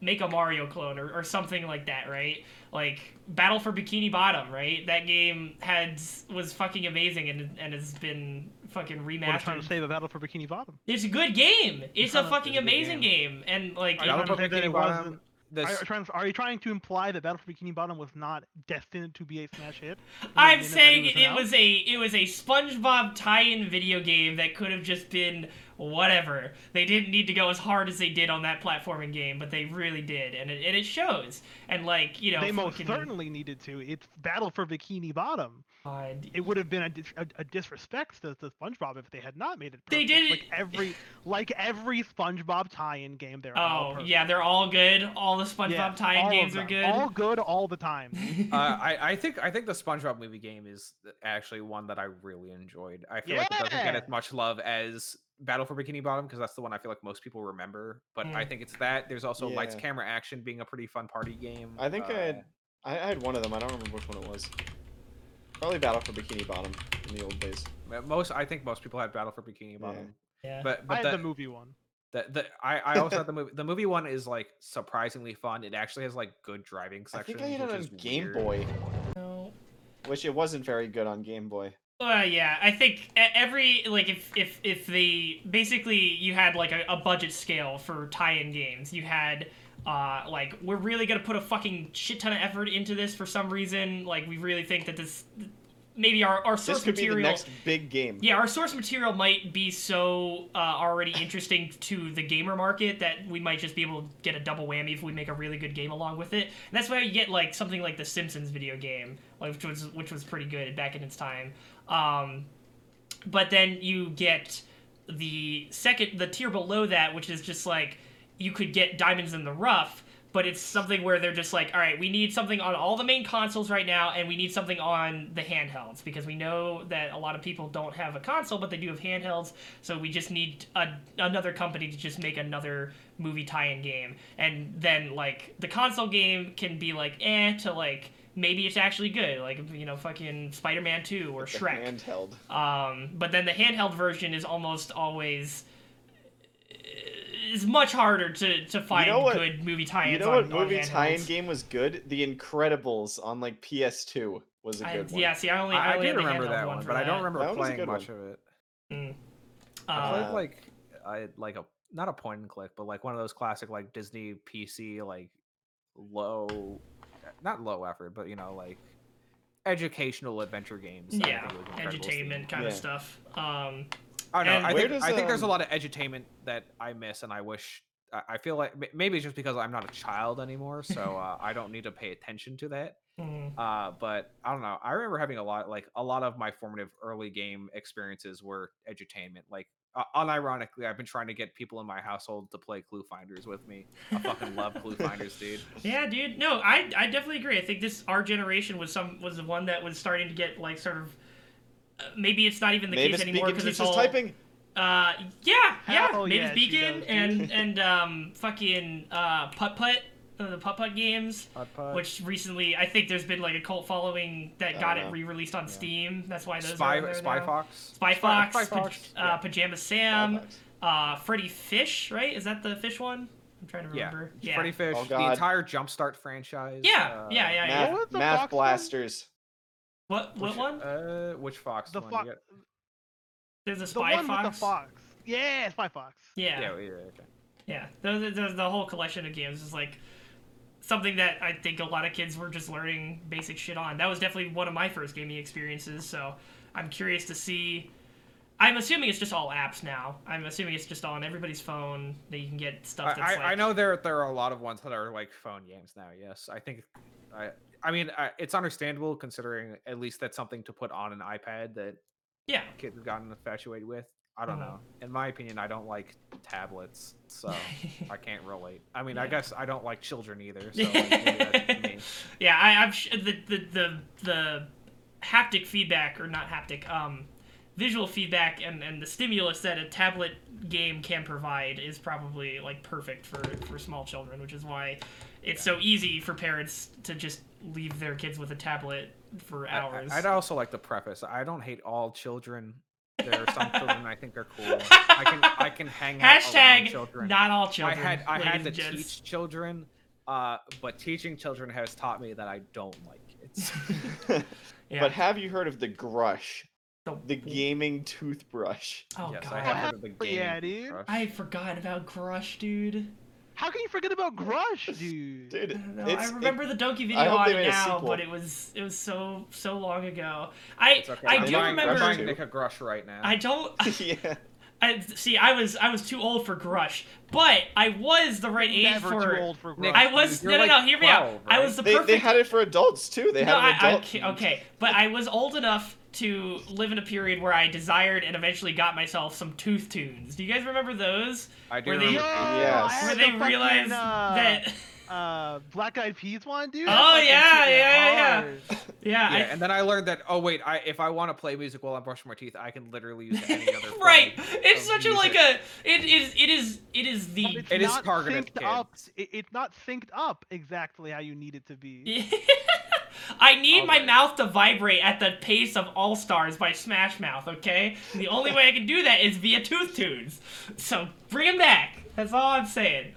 make a mario clone or, or something like that right like battle for bikini bottom right that game had was fucking amazing and and has been fucking
What are
remastered
trying to save a battle for Bikini Bottom?
it's a good game it's a fucking
it's a good
amazing game. and like
Are
it-
you
Battle for
trying to
Bikini
it
Bottom,
wasn't-
this,
Are, you trying, are you trying to imply that Battle for Bikini Bottom was not destined to be a smash hit?
I'm
minute that
saying
was
it, it was a it was a SpongeBob tie-in video game that could have just been whatever. They didn't need to go as hard as they did on that platforming game, but they really did, and it, and it shows. And like you know,
they most
fucking-
certainly needed to. It's Battle for Bikini Bottom.
God.
It would have been a, dis- a, a disrespect to, to SpongeBob if they had not made it.
They did
like every like every SpongeBob tie-in game. They're all
Oh yeah, they're all good. All the SpongeBob
Yeah,
tie-in games are
them.
good.
All good all the time.
uh, I, I think I think the SpongeBob movie game is actually one that I really enjoyed. I feel like it doesn't get as much love as Battle for Bikini Bottom because that's the one I feel like most people remember. But I
Mm.
think it's that. There's also Lights Camera Action being a pretty fun party game.
I think I
Uh,
had I, I had one of them. I don't remember which one it was. Probably Battle for Bikini Bottom in the old days.
Most I think most people had Battle for Bikini Bottom.
yeah.
But
I
but
had
the,
the movie one.
the, the I, I also had the movie. The movie one is like surprisingly fun. It actually has like good driving
I
sections.
think I had it
which
on
is
Game
weird.
Boy,
No.
which it wasn't very good on Game Boy.
Well, yeah, I think every like if if if they basically you had like a, a budget scale for tie-in games, you had uh like we're really gonna put a fucking shit ton of effort into this for some reason. Like we really think that this maybe our our source material
This could be the next big game.
Yeah, our source material might be so uh, already interesting to the gamer market that we might just be able to get a double whammy if we make a really good game along with it. And that's why you get like something like the Simpsons video game, which was which was pretty good back in its time. Um, but then you get the second, the tier below that, which is just like you could get Diamonds in the Rough, but it's something where they're just like, all right, we need something on all the main consoles right now, and we need something on the handhelds because we know that a lot of people don't have a console, but they do have handhelds. So we just need a, another company to just make another movie tie-in game, and then like the console game can be like eh to like maybe it's actually good, like you know, fucking Spider-Man Two or
The
Shrek.
handheld.
Um, but then the handheld version is almost always is much harder to, to find
know what-
good movie tie-ins.
You know
on,
what movie
on
tie-in game was good? The Incredibles on like PS2 was a
I,
good one.
yeah, see, I only I,
I, I
only
do
had
remember that
one,
one,
for
but I don't remember
That was a
playing much
one.
of it.
Mm.
I played
Uh,
like I like a not a point and click, but like one of those classic like Disney PC like low, not low effort, but you know like educational adventure games.
Yeah,
think it was Incredibles
edutainment kind
Yeah.
of stuff. Um,
I don't know. I think
does,
I think there's a
um,
lot of edutainment that I miss, and I wish. I I feel like maybe it's just because I'm not a child anymore, so uh, I don't need to pay attention to that.
mm,
Uh, but I don't know. I remember having a lot, like a lot of my formative early game experiences were edutainment. Like, uh, unironically, I've been trying to get people in my household to play Clue Finders with me. I fucking love Clue Finders, dude.
yeah, dude. No, I I definitely agree. I think this our generation was some was the one that was starting to get like sort of. Uh, maybe it's not even the
Mavis
case anymore because it's all.
typing.
Uh, yeah, yeah,
Hell
Mavis
yeah,
Beacon
does,
and and um fucking uh Putt Putt, uh, the Putt Putt games.
Putt Putt.
Which recently, I think there's been like a cult following that
I
got it
know.
re-released on Steam. That's why those
Spy
are there
Spy
now.
Fox.
Spy Fox,
Spy
Pa-
Fox.
uh,
yeah.
Pajama Sam, uh, Freddy Fish, right? Is that the fish one? I'm trying to remember. Yeah.
Freddy Fish,
Oh,
the entire Jumpstart franchise.
Yeah,
uh,
yeah, yeah, yeah.
Math,
What the
Math
Fox one?
Blasters.
What what
Which,
one?
Uh, which Fox?
The fox.
You
There's a
The one
Fox.
with the fox. Yeah, Spy Fox.
Yeah,
Yeah,
yeah.
yeah.
The, the, the whole collection of games is like something that I think a lot of kids were just learning basic shit on. That was definitely one of my first gaming experiences. So I'm curious to see. I'm assuming it's just all apps now. I'm assuming it's just on everybody's phone that you can get stuff
I,
that's
I,
like.
I know there there are a lot of ones that are like phone games now. Yes, I think. I I mean, I, it's understandable considering at least that's something to put on an iPad that
Yeah.
kids have gotten infatuated with. I don't
Mhm.
know. In my opinion, I don't like tablets, so I can't relate. I mean, I guess I don't like children either. So like, maybe that's me.
yeah, I, I'm sh- the, the the the haptic feedback or not haptic, um, visual feedback and and the stimulus that a tablet game can provide is probably like perfect for for small children, which is why it's so easy for parents to just leave their kids with a tablet for hours.
I, would also like to preface: I don't hate all children. There are some children I think are cool. I can I can hang out around children.
not all children.
I had I had to
ladies gents.
teach children, uh, but teaching children has taught me that I don't like kids.
Yeah.
But have you heard of the Grush,
The-
the gaming toothbrush?
oh
yes,
god,
I have heard of the
But
game.
yeah, dude.
Crush.
I forgot about Grush, dude.
How can you forget about Grush, dude?
Dude,
I don't I remember the Donkey video
I hope
on
they
it now, but it was it was so so long ago. I
okay.
I
I'm
do
buying,
remember.
I'm buying. Nick a Grush right now.
I don't.
It, yeah.
I, see, I was I was too old for Grush, but I was the right age
Never
for.
too old for
Nick,
Grush.
I was
You're
no
like
no no. Hear me out.
12,
I was the
They,
perfect.
they had it for adults too. They
no,
had an
I,
adult.
okay, okay, but I was old enough to live in a period where I desired and eventually got myself some Tooth Tunes. Do you guys remember those?
I do
Were they-
Yo,
remember.
Yes.
I had
Where
the
they
fucking,
realized
uh,
that.
uh, Black Eyed Peas one, dude.
Oh, yeah, yeah, yeah, yeah.
hard.
Yeah,
Yeah,
I,
and then I learned that oh wait, I if I want to play music while I'm brushing my teeth, I can literally use any other.
right. It's such a like a. It is. It is. It is
But
the.
it's
It is
not
targeted
up. It, it's not synced up exactly how you need it to be.
I need my
Alright.
mouth to vibrate at the pace of All Stars by Smash Mouth, okay? And the only way I can do that is via Tooth Tunes. So bring him back. That's all I'm saying.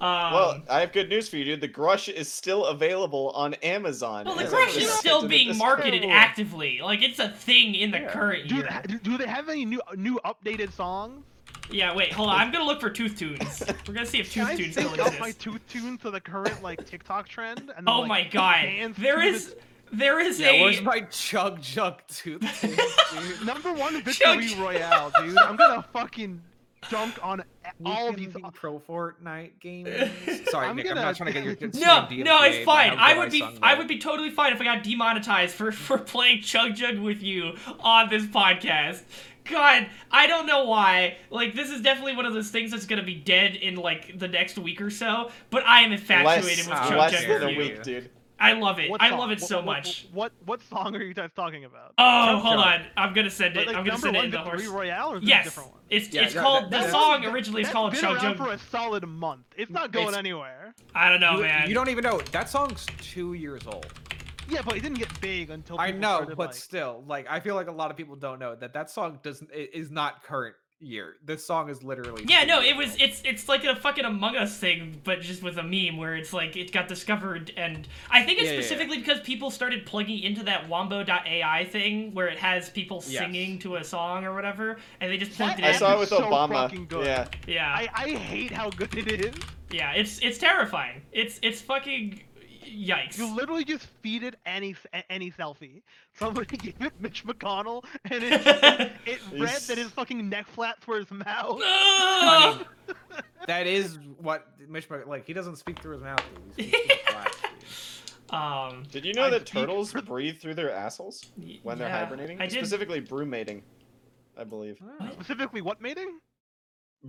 Um,
Well, I have good news for you, dude. The Grush is still available on Amazon.
well, the
Grush
is still being
discount.
marketed actively. Like it's a thing in the
Yeah.
current
Do,
year.
do, do they have any new new updated songs?
Yeah, wait, hold on. I'm gonna look for Tooth Tunes. We're gonna see if
Can
Tooth
I
Tunes still
sync up my
exists.
tooth tune to the current like TikTok trend? And then,
Oh
like,
my god.
dance
There
to
is
the-
there is
Yeah,
a
where's my chug chug tooth? dude?
number one
Chug-
victory royale, dude. I'm gonna fucking dunk on all these.
Weekend Pro Fortnite games. Sorry,
I'm
Nick. I'm
gonna-
not trying to get your good
No,
stream
no, it's
DMCA'd by
fine.
how
I
good
would be,
sung
I
that.
would be totally fine if I got demonetized for for playing Chug Jug with you on this podcast. God, I don't know why. Like, this is definitely one of those things that's gonna be dead in like the next week or so. But I am infatuated
less,
with
uh,
Chuck
less
Jenner
than a week, dude.
I love it.
What
I
song?
love it so
what-
much.
What, what what song are you guys talking about?
Oh,
Chug
hold
Chug.
on. I'm gonna send it.
like,
I'm gonna
number
send it in the horse.
Royale or is it a
Yes,
different one?
it's
Yeah,
it's
that-
called
that-
the
that-
song
that-
originally is
That's
called
been
Chug
around
Jug.
for a solid month. It's not going
It's-
anywhere.
I don't know,
you,
man.
you don't even know that song's two years old.
Yeah, but it didn't get big until
I know,
started,
but
like-
still, like I feel like a lot of people don't know that that song doesn't is not current year. This song is literally.
Yeah, no, it was. It's it's like a fucking Among Us thing, but just with a meme where it's like it got discovered, and I think it's
Yeah, yeah, yeah.
specifically because people started plugging into that Wombo.ai thing where it has people
Yes.
singing to a song or whatever, and they just
That
plugged it
I
in.
app
saw it with
so
Obama.
fucking good.
Yeah.
yeah,
I, I hate how good it is.
yeah, it's it's terrifying. It's it's fucking yikes.
You literally just feed it any any selfie. Somebody gave it Mitch McConnell, and it it, it read that his fucking neck flaps for his mouth.
Ah!
that is what Mitch Mc- like. He doesn't speak through his mouth. dude. He speaks through his
um,
Did you know
I
that turtles
for-
breathe through their assholes when they're hibernating?
I did.
Specifically, brumating, I believe.
What?
Specifically, what mating?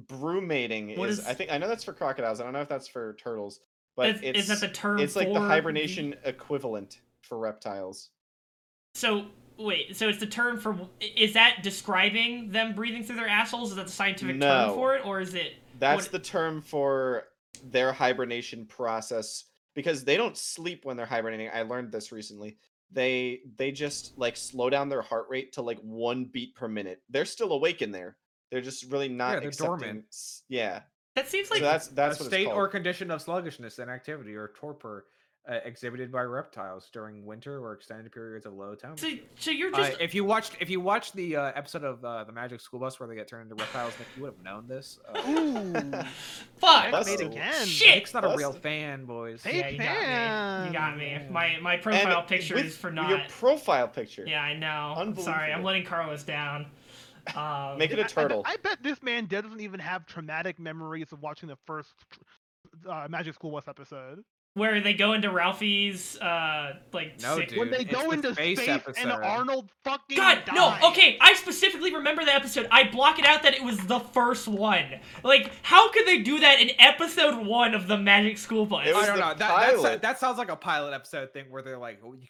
Brumating
What
is,
is-
I think I know that's for crocodiles. I don't know if that's for turtles, but
Is-
it's
is that the term
it's like the
for
hibernation equivalent for reptiles.
So wait, so it's the term for is that describing them breathing through their assholes? Is that the scientific term for it, or is it?
That's
What-
the term for their hibernation process because they don't sleep when they're hibernating. I learned this recently. They they just like slow down their heart rate to like one beat per minute. They're still awake in there. They're just really not
Yeah, they're
accepting.
dormant.
Yeah,
That seems
so
like
that's that's
a
what
state or condition of sluggishness, inactivity, or torpor uh, exhibited by reptiles during winter or extended periods of low
so,
temperature.
so you're
Uh,
just
if you watched if you watched the uh, episode of uh, the Magic School Bus where they get turned into reptiles, Nick, you would have known this. Uh,
Ooh,
fuck.
That's
made
so-
again.
Shit!
Nick's not a real fan, boys.
Hey,
yeah, you got me. You got me. My my
And
profile picture is for
your
not.
profile picture.
Yeah, I know. I'm sorry. I'm letting Carlos down. Um,
Make it
I-
a
I-
turtle.
I, bet this man doesn't even have traumatic memories of watching the first uh, Magic School Bus episode.
where they go into Ralphie's uh like
No,
sick-
dude.
when they
it's
go
the
into
space
space, and. Arnold fucking
God, no, okay, I specifically remember the episode. I block it out that it was the first one. Like, how could they do that in episode one of the Magic School Bus?
It was
I don't
the
know. That, that's,
pilot.
that sounds like a pilot episode thing where they're like, "Oh, you-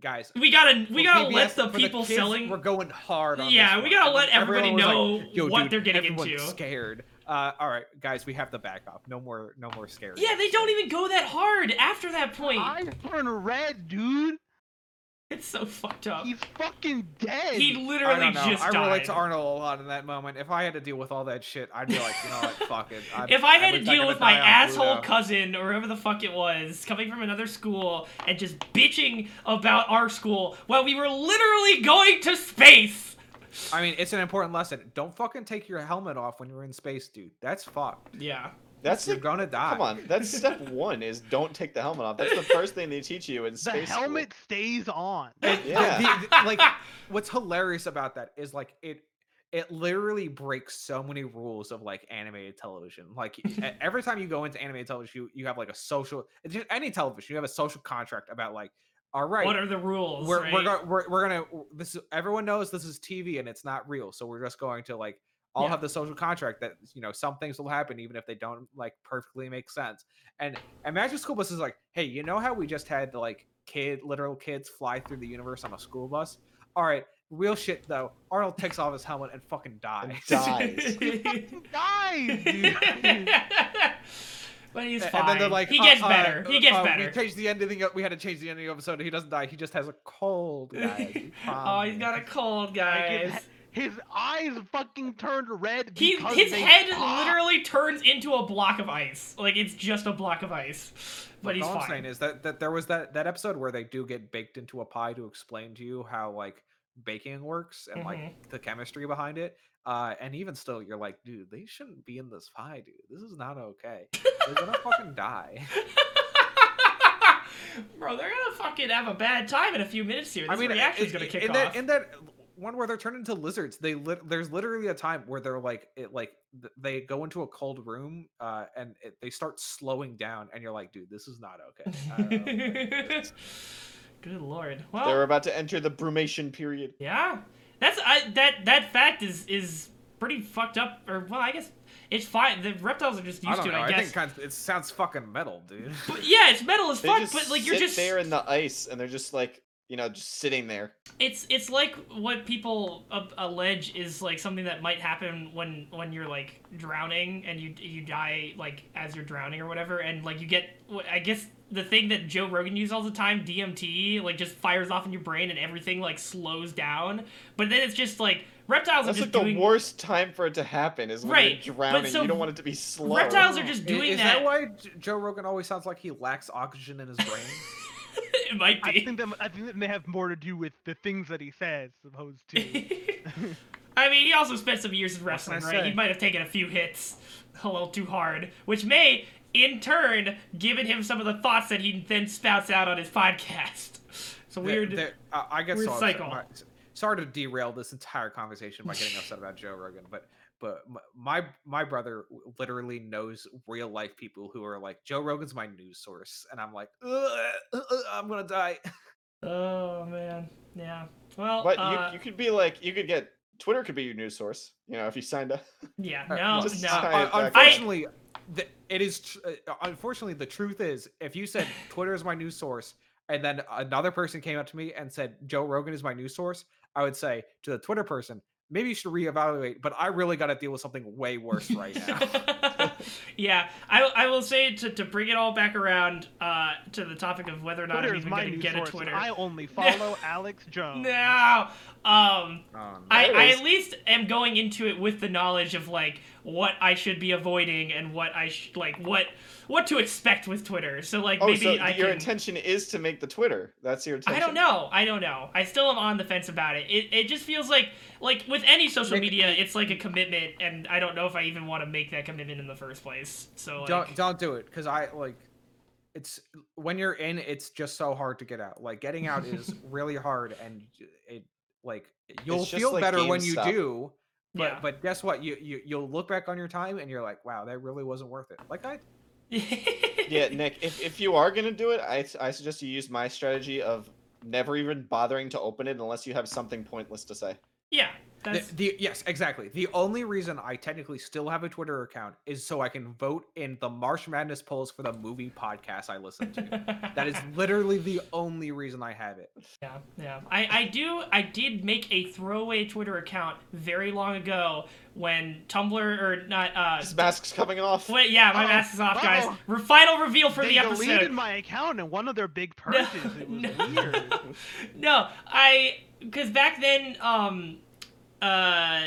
guys,
we gotta, we gotta
PBS
let the
for
people
kids,
selling.
We're going hard on.
Yeah,
this
we gotta let everybody know
like,
what
dude,
they're getting
everyone's
into."
Scared. Uh, all right, guys, we have to back off. No more, no more scary.
Yeah, they don't even go that hard after that point.
I turn red, dude.
It's so fucked up.
He's fucking dead.
He
I
literally
don't know.
just
I
died.
relate to Arnold a lot in that moment. If I had to deal with all that shit, I'd be like, you know what, fuck it. I'd,
if I had to deal with my asshole
Pluto.
cousin or whoever the fuck it was coming from another school and just bitching about our school while we were literally going to space.
I mean, it's an important lesson. Don't fucking take your helmet off when you're in space, dude. That's fucked.
Yeah.
That's
You're
like,
gonna die.
come on. That's step one. Is don't take the helmet off. That's the first thing they teach you in
the
space. school.
helmet stays on.
And
Yeah.
the- the- like what's hilarious about that is like it it literally breaks so many rules of like animated television like every time you go into animated television you, you have like a social just any television you have a social contract about like all right
What are the rules?
we're,
right?
we're, go- we're, we're gonna this is, everyone knows this is tv and it's not real so we're just going to like all
Yeah.
have the social contract that you know some things will happen even if they don't like perfectly make sense and and magic school bus is like hey you know how we just had like kid literal kids fly through the universe on a school bus all right real shit though arnold takes off his helmet and fucking dies
dies.
Dies, dude.
but he's fine.
and then they're like
he
uh,
gets
uh,
better. he gets
uh,
better.
we changed the ending of- we had to change the ending of the episode he doesn't die he just has a cold guys
oh, he's got a cold, guys.
His eyes fucking turned red.
He, his head
pop.
literally turns into a block of ice. Like it's just a block of ice, but he's
all I'm saying is that, that there was that, that episode where they do get baked into a pie to explain to you how like baking works and
Mhm.
like the chemistry behind it. Uh, and even still, you're like, dude, they shouldn't be in this pie, dude. This is not okay. They're gonna fucking die.
Bro, they're gonna fucking have a bad time in a few minutes here. This
I mean,
reaction's
it-
gonna kick
in
off.
that in that one where they're turned into lizards. They lit, there's literally a time where they're like it like th- they go into a cold room uh, and it, they start slowing down, and you're like, dude, this is not okay. I don't know if I can do this.
Good lord.
They're about to enter the brumation period.
yeah. That's I, that that fact is is pretty fucked up. Or well, I guess it's fine. The reptiles are just
I
used
don't
to
know.
it. I,
I,
guess.
think kind of, it sounds fucking metal, dude.
But yeah, it's metal as
They
fuck. But like you're
sit
just
there in the ice, and they're just like you know just sitting there.
it's it's like what people a- allege is like something that might happen when when you're like drowning and you you die like as you're drowning or whatever and like you get I guess the thing that Joe Rogan uses all the time DMT like just fires off in your brain and everything like slows down but then it's just like reptiles
That's
are
like
just
the
doing
worst time for it to happen is when
Right,
you're
but
drowning.
so
you don't want it to be slow.
reptiles are just
Is-
doing
is, that. why Joe Rogan always sounds like he lacks oxygen in his brain?
it might be.
I think that I think that may have more to do with the things that he says, as opposed to.
I mean, he also spent some years in
What can I
wrestling, right? He might have taken a few hits a little too hard, which may, in turn, given him some of the thoughts that he then spouts out on his podcast. It's a weird.
there- uh, I get
weird
so
cycle.
Sorry to derail this entire conversation by getting upset about Joe Rogan, but but my my brother literally knows real life people who are like Joe Rogan's my news source, and I'm like, "Ugh, uh, uh, I'm gonna die.
Oh man, yeah. Well,
But
uh,
you you could be like you could get Twitter could be your news source. You know if you signed up.
yeah,
Uh,
no,
just
no.
tie
uh, unfortunately, the, it is. Tr- unfortunately, the truth is, if you said Twitter is my news source, and then another person came up to me and said Joe Rogan is my news source, I would say to the Twitter person, maybe you should reevaluate. But I really got to deal with something way worse right now.
yeah, I, I will say to, to bring it all back around uh, to the topic of whether or not
Twitter
I'm even going to get
source.
a Twitter.
I only follow Alex Jones.
No. Um,
Oh, no.
I, I at least am going into it with the knowledge of like what I should be avoiding and what I sh- like what what to expect with Twitter. So like
Oh,
maybe
so
I
your
can.
intention is to make the Twitter. That's your intention.
I don't know. I don't know. I still am on the fence about it. It it just feels like like with any social
Make-
media, it's like a commitment, and I don't know if I even want to make that commitment in the first place. So like,
don't don't do it because I like. It's when you're in, it's just so hard to get out. Like getting out is really hard, and it like you'll feel
like
better when you do. But
Yeah.
but guess what? You you you'll look back on your time and you're like, wow, that really wasn't worth it. Like I
Yeah, Nick. If if you are gonna do it, I I suggest you use my strategy of never even bothering to open it unless you have something pointless to say.
yeah.
The, the yes, exactly. The only reason I technically still have a Twitter account is so I can vote in the March Madness polls for the movie podcast I listen to. that is literally the only reason I have it.
Yeah, yeah. I, I do I did make a throwaway Twitter account very long ago when Tumblr or not uh
His mask's coming off.
wait, yeah, my
Oh,
mask is off, guys. Re- final reveal for
they
the episode.
deleted
episode.
my account and one of their big purges. it was
no.
weird.
no, I because back then, um, uh,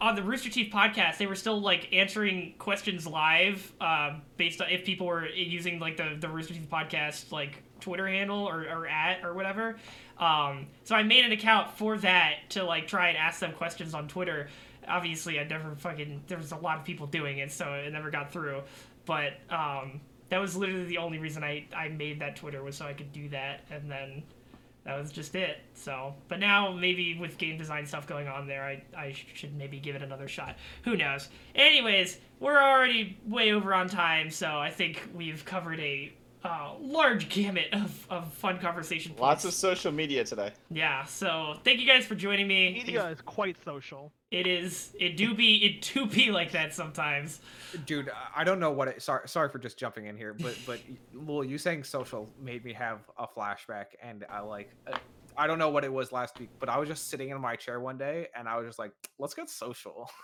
on the Rooster Teeth podcast, they were still like answering questions live, um, based on if people were using like the the Rooster Teeth podcast like Twitter handle or or at or whatever. Um, so I made an account for that to like try and ask them questions on Twitter. Obviously, I never fucking there was a lot of people doing it, so it never got through. But um, that was literally the only reason I I made that Twitter was so I could do that, and then that was just it. So, but now maybe with game design stuff going on there, I, I should maybe give it another shot. Who knows? Anyways, we're already way over on time, so I think we've covered a uh, large gamut of, of fun conversation.
Lots of social media today.
yeah. So thank you guys for joining me.
Media is quite social.
It is. It do be. It do be like that sometimes.
Dude, I- I don't know what it sorry sorry for just jumping in here, but but Leul, you saying social made me have a flashback and I like uh, I don't know what it was last week, but I was just sitting in my chair one day and I was just like, let's get social.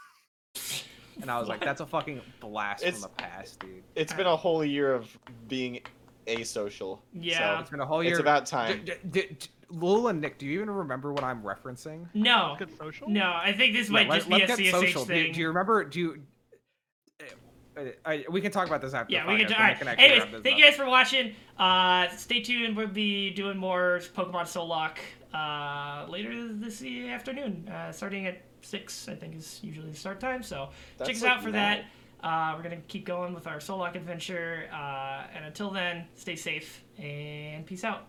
And I was like, that's a fucking blast
It's-
from the past, dude.
It's been a whole year of being asocial.
Yeah.
It's been a whole year.
It's about time.
d- d- d- Leul and Nick, do you even remember what I'm referencing?
No.
Let's social.
No. I think this
Yeah,
might
let-
just be a CSH
social. Do,
thing.
do you remember? Do you? uh, I, we can talk about this after.
yeah,
the
we can.
podcast,
All
but
right.
can
Anyways, thank
up.
you guys for watching. Uh, stay tuned. We'll be doing more Pokemon Soul Link uh, later this afternoon, uh, starting at six. I think is usually the start time. So check us
like
out for
now.
that. Uh, we're gonna keep going with our Soul Link adventure. Uh, and until then, stay safe and peace out.